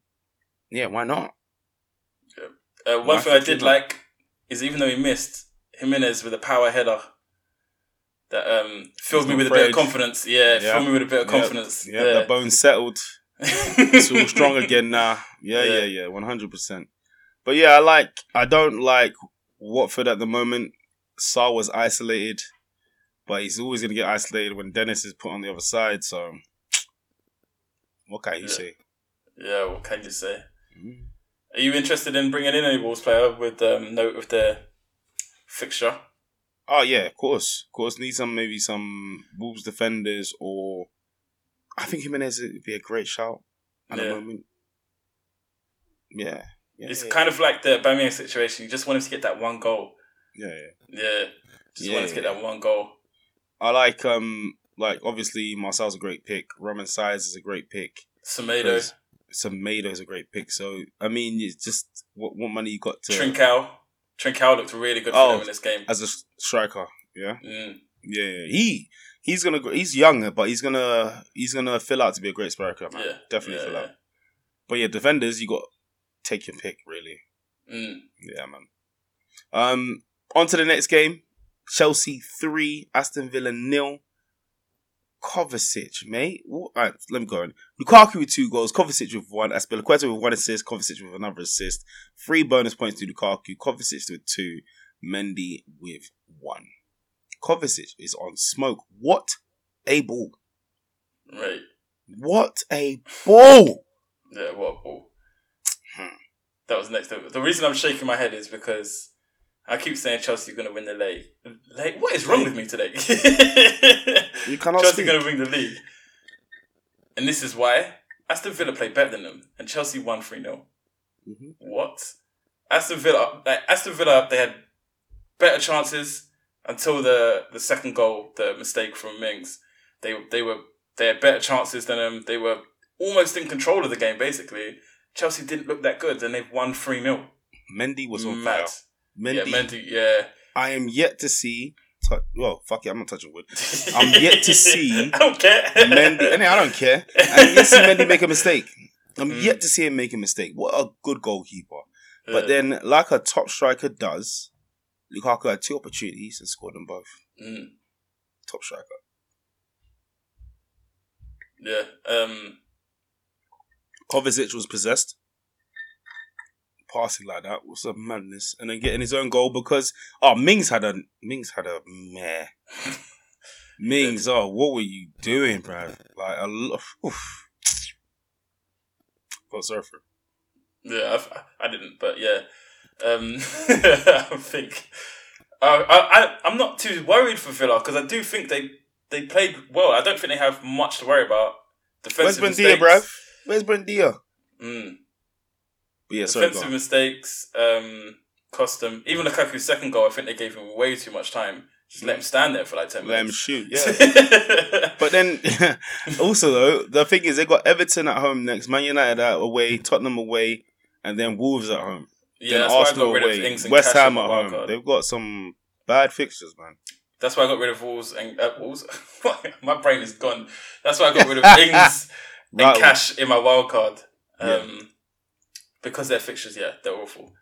yeah, why not? Uh, one thing I did like is even though he missed Jimenez with a power header, that um filled me with a bit of confidence. Yeah, Yeah. filled me with a bit of confidence. Yeah, the bones settled. [LAUGHS] It's all strong again now. Yeah, Yeah. yeah, yeah, one hundred percent. But yeah, I like. I don't like Watford at the moment. Sarr was isolated, but he's always going to get isolated when Dennis is put on the other side. So, what can you Yeah. say? Yeah, what can you say? Mm. Are you interested in bringing in a Wolves player with um, note of their fixture? Oh yeah, of course, of course. Need some maybe some Wolves defenders, or I think Jimenez would be a great shout at the moment. Yeah, yeah, It's yeah, kind of like the Bamian situation. You just want him to get that one goal. yeah, yeah. Yeah, just Yeah, want him to get that one goal. I like um like obviously Marçal's a great pick. Romain Saiss is a great pick. Semedo, Semedo is a great pick. So I mean, it's just what what money you got to Trincao. Trincao looked really good for Oh. in this game. as a striker. Yeah, Mm. yeah. yeah. He he's gonna go- he's younger, but he's gonna he's gonna fill out to be a great striker, man. Yeah, Definitely yeah, fill yeah. out. But yeah, defenders you got take your pick really. Mm. Yeah, man. Um, on to the next game. Chelsea three, Aston Villa nil. Kovacic, mate. What, right, let me go on. Lukaku with two goals, Kovacic with one, Azpilicueta with one assist, Kovacic with another assist. Three bonus points to Lukaku, Kovacic with two, Mendy with one. Kovacic is on smoke. What a ball! Right. What a ball! Yeah, what a ball. Hmm. That was next. The reason I'm shaking my head is because I keep saying Chelsea's going to win the league. Like, what is wrong with me today? You [LAUGHS] cannot Chelsea speak. going to win the league. And this is why Aston Villa played better than them, and Chelsea won 3 0. Mhm. What? Aston Villa, like, Aston Villa, they had better chances until the, the second goal, the mistake from Mings. They they were they had better chances than them. They were almost in control of the game, basically. Chelsea didn't look that good, and they've won 3 0. Mendy was on Mad. fire. Mendy, Yeah, Mendy, yeah. I am yet to see. well, fuck it, I'm not touching wood. [LAUGHS] I'm yet to see I don't care. Mendy, I don't care. I'm yet to see Mendy make a mistake. I'm Mm. yet to see him make a mistake. What a good goalkeeper. But then, like a top striker does, Lukaku had two opportunities and scored them both. Mm, Top striker. yeah. Um, Kovacic was possessed. Passing like that was a madness, and then getting his own goal because oh Mings had a Mings had a meh. [LAUGHS] Mings, oh what were you doing, bro? Like a lot. Oof. Got sorry for him. yeah, I, I didn't, but yeah. Um, [LAUGHS] I think I, I, I'm not too worried for Villa because I do think they they played well. I don't think they have much to worry about. Where's Defensive Buendia, mistakes. bruv? Where's Buendia? Mm. But yeah, sorry, Defensive mistakes um, cost them. Even Lukaku's second goal, I think they gave him way too much time. Just let him stand there for like ten Let him minutes. shoot, [LAUGHS] yeah. But then, [LAUGHS] also though, the thing is, they got Everton at home next, Man United out away, Tottenham away, and then Wolves at home. yeah, then that's why I Arsenal got rid of away, Ings and West Cash Ham at home. card. They've got some bad fixtures, man. That's why I got rid of Wolves and uh, Wolves. [LAUGHS] my brain is gone. That's why I got rid of Ings and Right. Cash in my wild card. Um, Yeah. Because their fixtures, yeah, they're awful.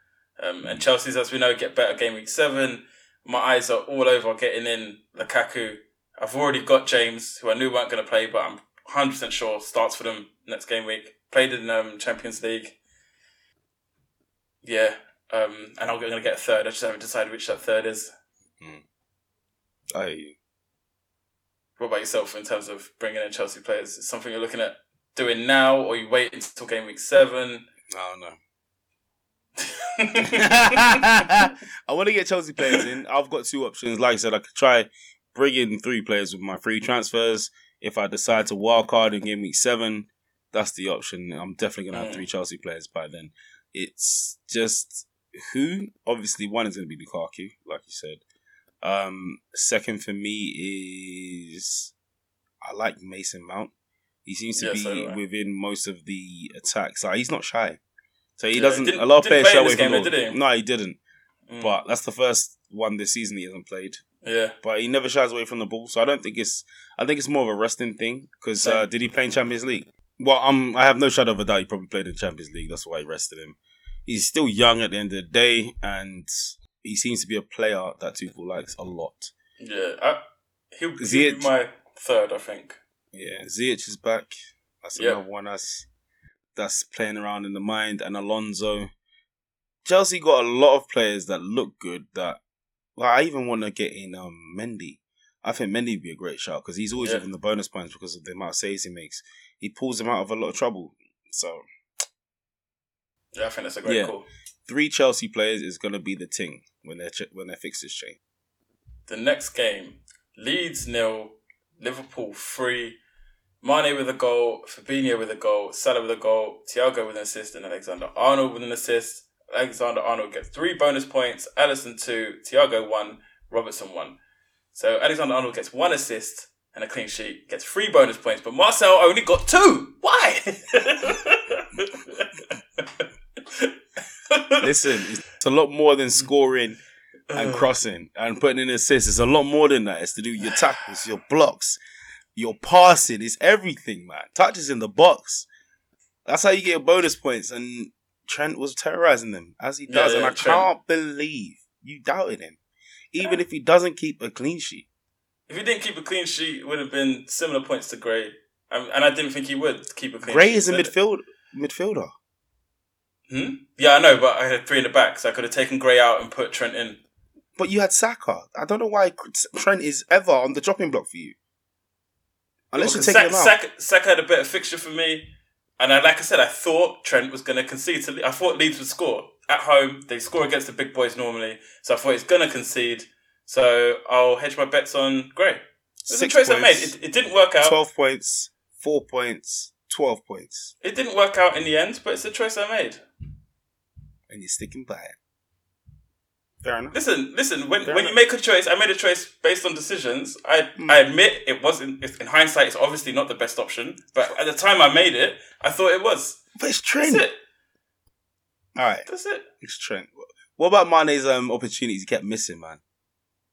Um, and Chelsea's, as we know, get better game week seven. My eyes are all over getting in Lukaku. I've already got James, who I knew weren't going to play, but I'm 100% sure starts for them next game week. Played in um, Champions League. Yeah. Um, and I'm going to get a third. I just haven't decided which that third is. I hear you. What about yourself in terms of bringing in Chelsea players? Is something you're looking at doing now, or you wait until game week seven? I don't know. [LAUGHS] I want to get Chelsea players in. I've got two options. Like I said, I could try bring in three players with my free transfers. If I decide to wild card in game week seven, that's the option. I'm definitely gonna have Mm. three Chelsea players by then. It's just who. Obviously, one is gonna be Lukaku, like you said. Um, second for me is I like Mason Mount. He seems to Yeah, be so within most of the attacks. Like, he's not shy, so he Yeah, doesn't. a lot of players shy away from ball. No, he didn't. Mm. But that's the first one this season he hasn't played. yeah, But he never shies away from the ball, so I don't think it's. I think it's more of a resting thing. Because uh, did he play in Champions League? Well, um, I have no shadow of a doubt he probably played in Champions League. That's why he rested him. He's still young at the end of the day, and he seems to be a player that Tuchel likes a lot. yeah. I, he'll, he'll he be my third, I think. Yeah, Ziyech is back. That's Yeah. another one that's that's playing around in the mind. And Alonso. Chelsea got a lot of players that look good. That well, I even want to get in um Mendy. I think Mendy would be a great shot because he's always Yeah. within the bonus points because of the amount of saves he makes. He pulls them out of a lot of trouble. So Yeah, I think that's a great Yeah. call. three Chelsea players is gonna be the thing when their ch- when their fixtures change. The next game, Leeds nil, Liverpool three. Mane with a goal, Fabinho with a goal, Salah with a goal, Thiago with an assist, and Alexander Arnold with an assist. Alexander Arnold gets three bonus points, Alisson two, Thiago one, Robertson one. So Alexander Arnold gets one assist and a clean sheet, gets three bonus points, but Marçal only got two. Why? [LAUGHS] Listen, it's a lot more than scoring and uh. crossing and putting in assists. It's a lot more than that. It's to do with your tackles, your blocks, your passing. It's everything, man. Touches in the box. That's how you get your bonus points. And Trent was terrorizing them as he Yeah, does. and yeah, I Trent. can't believe you doubted him. Even if he doesn't keep a clean sheet. If he didn't keep a clean sheet, it would have been similar points to Gray. And I didn't think he would keep a clean sheet. Gray sheet. is a midfield midfielder. Hmm? Yeah, I know, but I had three in the back, so I could have taken Gray out and put Trent in. But you had Saka. I don't know why Trent is ever on the dropping block for you. Unless you're Because taking him out. Saka, Saka had a better fixture for me. And I, like I said, I thought Trent was going to concede. To, Le- I thought Leeds would score. At home, they score against the big boys normally. So I thought he's going to concede. So I'll hedge my bets on Gray. It was a choice I made. It, it didn't work out. 12 points, 4 points, 12 points. It didn't work out in the end, but it's a choice I made. And you're sticking by it. Fair enough. Listen, listen. When Fair when you make a choice, I made a choice based on decisions. I Hmm. I admit it wasn't. In hindsight, it's obviously not the best option. But at the time I made it, I thought it was. But it's That's Trent. it. All right, That's it. it's Trent. What about Mane's um, opportunities he kept missing, man?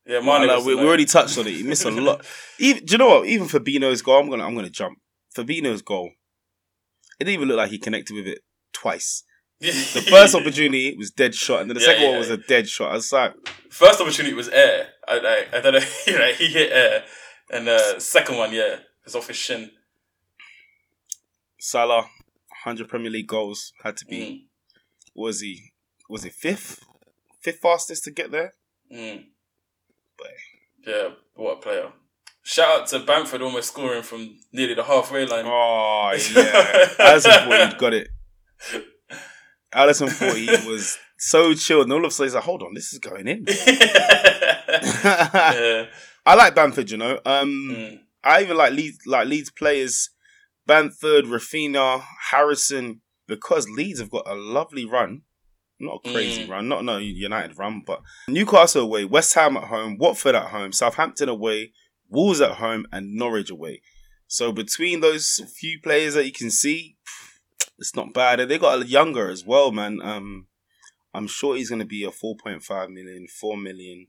Yeah, Mane. like, we, we already touched on it. He missed a lot. [LAUGHS] Even, do you know what? Even Fabinho's goal, I'm gonna I'm gonna jump. Fabinho's goal. It didn't even look like he connected with it twice. The [LAUGHS] first opportunity was dead shot, and then the Yeah, second yeah, one was a dead shot. I was like, First opportunity was air. I I, I don't know. [LAUGHS] You know, he hit air, and uh, second one, yeah, was off his shin. Salah, 100 Premier League goals had to be. Mm, Was he? Was it fifth? Fifth fastest to get there? mm. Boy. Yeah, what a player! Shout out to Bamford almost scoring from nearly the halfway line. Oh [LAUGHS] yeah, he'd got it. Alisson thought he was so chilled, and all of a sudden he's like, "Hold on, this is going in." [LAUGHS] yeah. I like Bamford, you know. Um, Mm. I even like Leeds, like Leeds players, Bamford, Raphinha, Harrison, because Leeds have got a lovely run. Not a crazy Mm. run, not no United run, but Newcastle away, West Ham at home, Watford at home, Southampton away, Wolves at home, and Norwich away. So between those few players that you can see, it's not bad. They got a younger as well, man. Um, I'm sure he's going to be a 4.5 million, 4 million.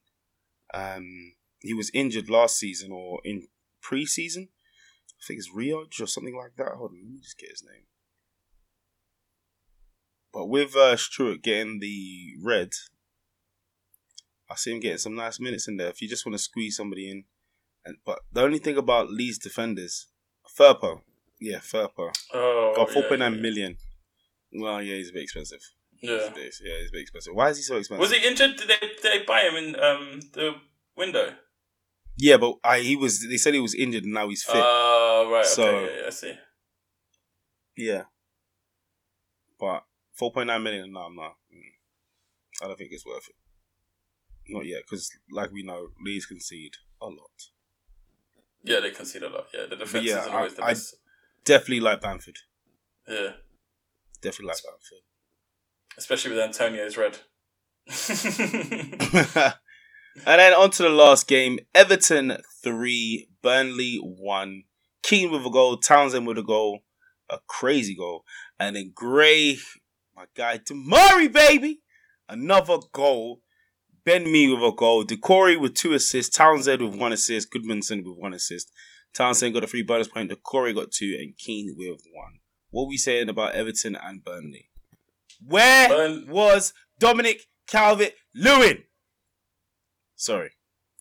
Um, he was injured last season or in pre-season. I think it's Rioj or something like that. Hold on, let me just get his name. But with uh, getting the red, I see him getting some nice minutes in there. If you just want to squeeze somebody in, and but the only thing about Leeds defenders, Firpo, yeah, Firpo, Oh, got four yeah, point nine yeah. million. Well, yeah, he's a bit expensive. Yeah. These yeah, he's a bit expensive. Why is he so expensive? Was he injured? Did they did they buy him in um the window? Yeah, but I he was. They said he was injured and now he's fit. Oh right. So- okay, yeah, yeah, I see. Yeah. But four point nine million, no, I'm not. Mm. I don't think it's worth it. Not yet, because like we know, Leeds concede a lot. Yeah, they concede a lot. Yeah, the defense yeah, isn't always I- the best. Definitely like Bamford. Yeah, Definitely like Bamford. especially with Antonio's red. [LAUGHS] [LAUGHS] and then on to the last game. Everton 3, Burnley 1. Keane with a goal, Townsend with a goal. A crazy goal. And then Gray, my guy, Demarai, baby. Another goal. Ben Mee with a goal. Doucouré with two assists. Townsend with one assist. Gudmundsson with one assist. Townsend got a free bonus point. Corey got two. And Keane with one. What we saying about Everton and Burnley? Where Burn- was Dominic Calvert Lewin? Sorry,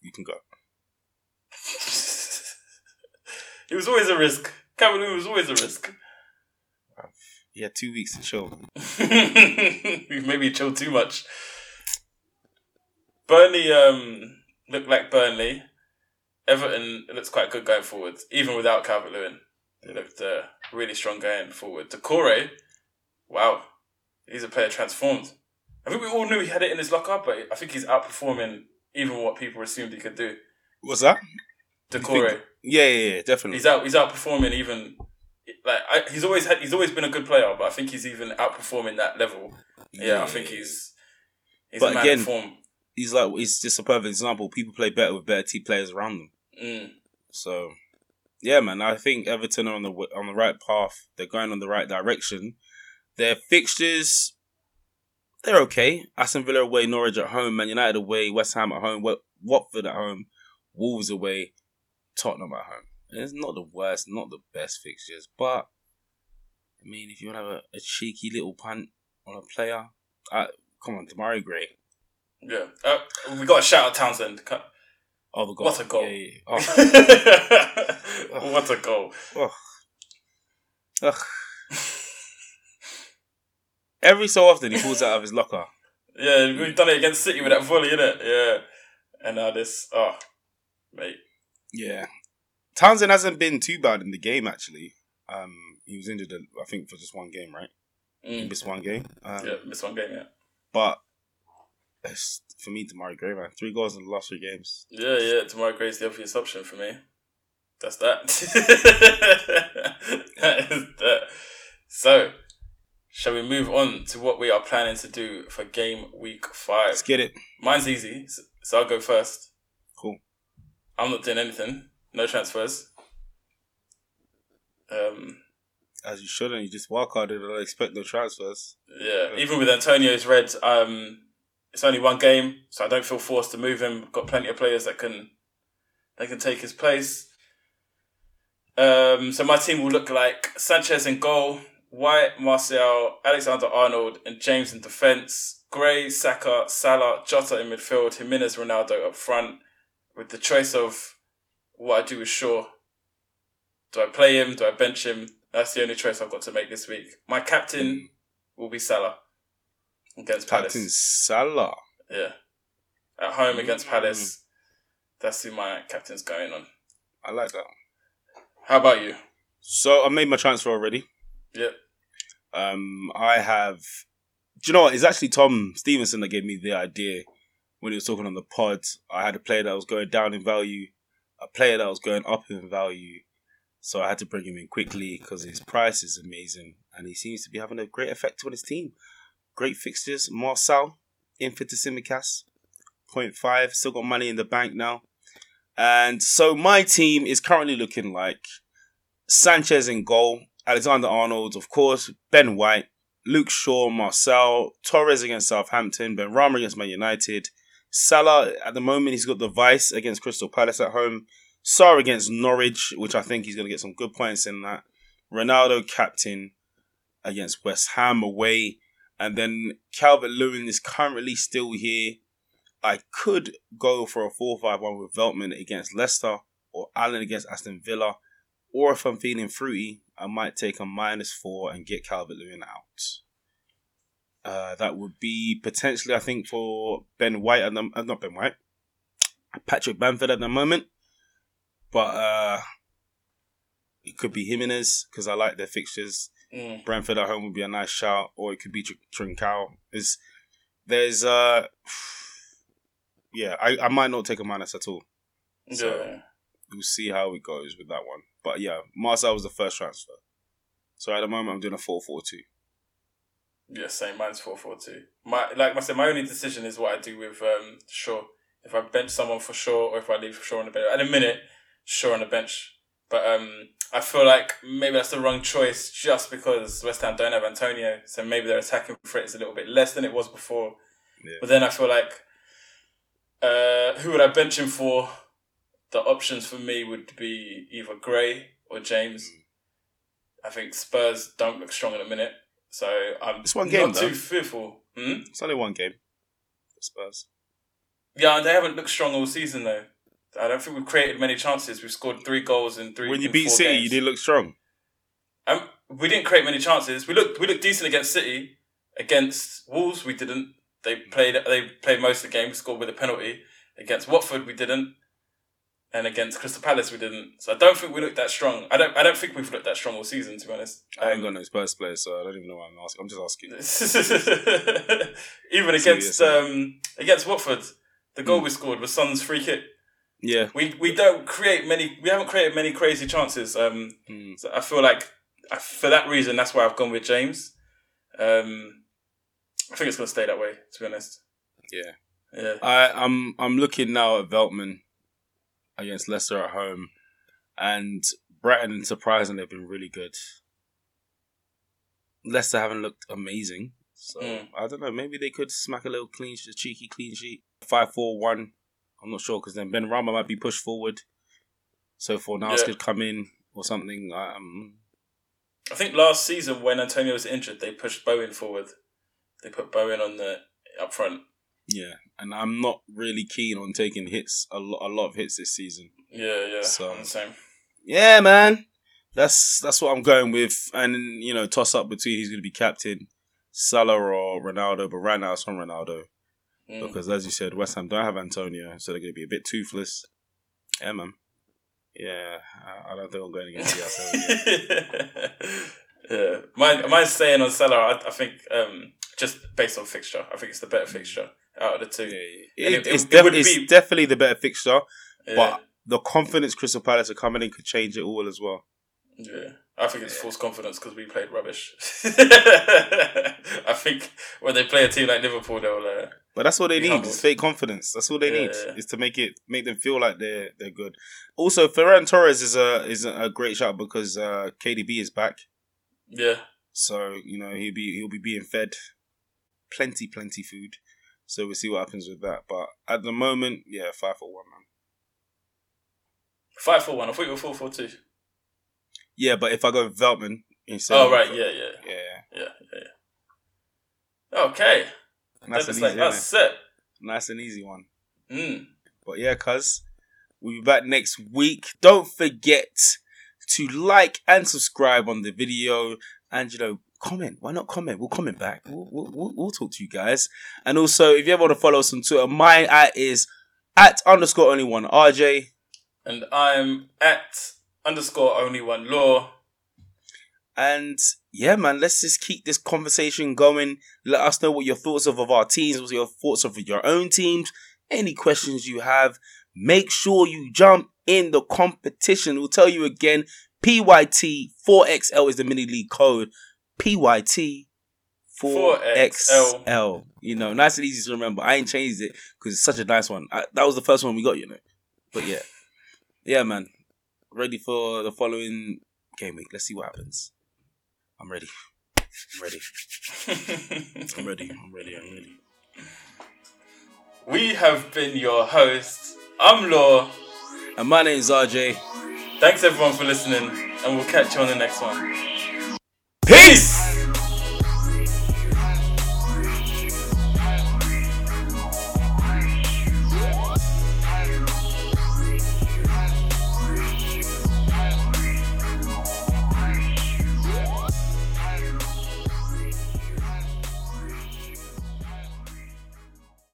you can go. [LAUGHS] it was always a risk. Cameroon was always a risk. He had two weeks to chill. [LAUGHS] Maybe chilled too much. Burnley um looked like Burnley. Everton looks quite good going forward, even without Calvert Lewin. They looked uh, really strong going forward. Doucouré, wow, he's a player transformed. I think we all knew he had it in his locker, but I think he's outperforming even what people assumed he could do. What's that? Doucouré, Yeah, yeah, yeah, definitely. he's out. He's outperforming even. Like I, he's always had, he's always been a good player, but I think he's even outperforming that level. Yeah, I think he's he's But a man again- of form. he's like he's just a perfect example. People play better with better team players around them. Mm. So, yeah, man, I think Everton are on the on the right path. They're going on the right direction. Their fixtures, they're okay. Aston Villa away, Norwich at home, Man United away, West Ham at home, Watford at home, Wolves away, Tottenham at home. And it's not the worst, not the best fixtures, but I mean, if you want to have a, a cheeky little punt on a player, uh, come on, Demarai Gray. Yeah, uh, we got to shout out Townsend. Oh, the goal. What a goal. Yeah, yeah. Oh, [LAUGHS] what a goal! Ugh. Every so often he pulls out of his locker. Yeah, we've done it against City with that volley, innit? Yeah, and now this. Oh, mate. Yeah. Townsend hasn't been too bad in the game actually. Um, he was injured, I think, for just one game, right? He Mm. missed one game. Um, Yeah, missed one game. Yeah, But it's, for me, Demarai Gray, man, three goals in the last three games. yeah, yeah. Demarai Gray's the obvious option for me. That's that. [LAUGHS] that is that. So, shall we move on to what we are planning to do for game week five? Let's get it. Mine's easy, so- I'll go first. Cool. I'm not doing anything. No transfers. Um, As you shouldn't. You just walk out and don't expect no transfers. yeah, even with Antonio's red, um, it's only one game, so I don't feel forced to move him. Got plenty of players that can, that can take his place. Um, so my team will look like Sanchez in goal, White, Martial, Alexander Arnold, and James in defence. Gray, Saka, Salah, Jota in midfield, Jimenez, Ronaldo up front. With the choice of what I do with Shaw. Do I play him? Do I bench him? That's the only choice I've got to make this week. My captain will be Salah against Palace. Captain Salah. Yeah. At home against Mm. Palace. That's who my captain's going on. I like that. How about you? So I made my transfer already. Yep. Um, I have. Do you know what? It's actually Tom Stevenson that gave me the idea when he was talking on the pod. I had a player that was going down in value, a player that was going up in value. So I had to bring him in quickly because his price is amazing and he seems to be having a great effect on his team. Great fixtures. Marçal in for Tsimikas. 0.5. Still got money in the bank now. And so my team is currently looking like Sanchez in goal, Alexander Arnold, of course, Ben White, Luke Shaw, Marçal, Torres against Southampton, Benrahma against Man United, Salah at the moment he's got the Vice against Crystal Palace at home, Sarr against Norwich, which I think he's going to get some good points in that. Ronaldo captain against West Ham away, and then Calvert Lewin is currently still here. I could go for a 4-5-1 with Veltman against Leicester or Allan against Aston Villa. Or if I'm feeling fruity, I might take a minus four and get Calvert Lewin out. Uh, that would be potentially, I think, for Ben White the uh, not Ben White, Patrick Bamford at the moment. But uh, it could be Jimenez because I like their fixtures. Mm. Brentford at home would be a nice shout, or it could be Tr- Trincao. Is there's uh, [SIGHS] yeah, I, I might not take a minus at all. So- yeah. We'll see how it goes with that one. But yeah, Marçal was the first transfer. So at the moment, I'm doing a 4 4 2. Yeah, same. Mine's four four two. My like I said, my only decision is what I do with um Shaw. If I bench someone for Shaw or if I leave Shaw on the bench. At the minute, Shaw on the bench. But um I feel like maybe that's the wrong choice just because West Ham don't have Antonio. So maybe their attacking threat is a little bit less than it was before. Yeah. But then I feel like uh who would I bench him for? The options for me would be either Gray or James. I think Spurs don't look strong in a minute. So I'm It's one game, not though. too fearful. Hmm? It's only one game for Spurs. Yeah, they haven't looked strong all season though. I don't think we've created many chances. We've scored three goals in three. When you beat City, games. you didn't look strong. Um, we didn't create many chances. We looked we looked decent against City. Against Wolves, we didn't. They played they played most of the game. We Scored with a penalty. Against Watford, we didn't. And against Crystal Palace, we didn't. So I don't think we looked that strong. I don't. I don't think we've looked that strong all season, to be honest. I ain't Um, got no Spurs players, so I don't even know why I'm asking. I'm just asking. [LAUGHS] Even against um against Watford, the goal Mm. we scored was Son's free kick. Yeah. We we don't create many. We haven't created many crazy chances. Um, Mm. so I feel like I, for that reason, that's why I've gone with James. Um, I think it's gonna stay that way. To be honest. Yeah. Yeah. I, I'm I'm looking now at Veltman against Leicester at home, and Brighton surprisingly have been really good. Leicester haven't looked amazing, so Mm. I don't know. Maybe they could smack a little clean, a cheeky clean sheet, five four one. I'm not sure because then Benrahma might be pushed forward, so Fornals Yeah. could come in or something. Um, I think last season when Antonio was injured, they pushed Bowen forward. They put Bowen on the up front. yeah, and I'm not really keen on taking hits a lot, a lot of hits this season. Yeah, yeah. So- I'm the same. Yeah, man. That's that's what I'm going with. And you know, toss up between who's going to be captain, Salah or Ronaldo. But right now it's on Ronaldo Mm. because, as you said, West Ham don't have Antonio, so they're going to be a bit toothless. Yeah, man. Yeah, I, I don't think I'm going against the yeah, [LAUGHS] mine, mine's staying on Salah. I, I think um, just based on fixture, I think it's the better fixture out of the two. yeah, it, it- it's, it def- it's be- definitely the better fixture, Yeah, but the confidence Crystal Palace are coming in could change it all as well. yeah. I think it's false confidence because we played rubbish. [LAUGHS] I think when they play a team like Liverpool, they'll. Uh, But that's what they need. It's fake confidence. That's all they Yeah, need is to make it make them feel like they're they're good. Also, Ferran Torres is a is a great shot because uh, KDB is back. yeah, So you know he'll be he'll be being fed plenty plenty food. So we'll see what happens with that. But at the moment, yeah, five for one man. five four one. I thought you were four four two. Yeah, but if I go Veltman instead, Oh right, yeah, yeah, yeah, yeah. yeah. Okay, and it's like easy, that's set. innit? nice and easy one. Mm. But yeah, cuz we'll be back next week. Don't forget to like and subscribe on the video and you know comment. Why not comment? We'll comment back. We'll, we'll, we'll, we'll talk to you guys. And also, if you ever want to follow us on Twitter, my at is at underscore only one RJ. And I'm at underscore only one law. And yeah, man, let's just keep this conversation going. Let us know what your thoughts of, of our teams, what your thoughts of your own teams, any questions you have. Make sure you jump in the competition. We'll tell you again, PYT4XL is the mini league code. PYT 4XL. You know, nice and easy to remember. I ain't changed it because it's such a nice one. I, that was the first one we got, you know. But yeah. Yeah, man. Ready for the following game week. Let's see what happens. I'm ready. I'm ready. I'm ready. I'm ready. I'm ready. we have been your hosts. I'm Law. And my name is RJ. Thanks everyone for listening, and we'll catch you on the next one. Peace!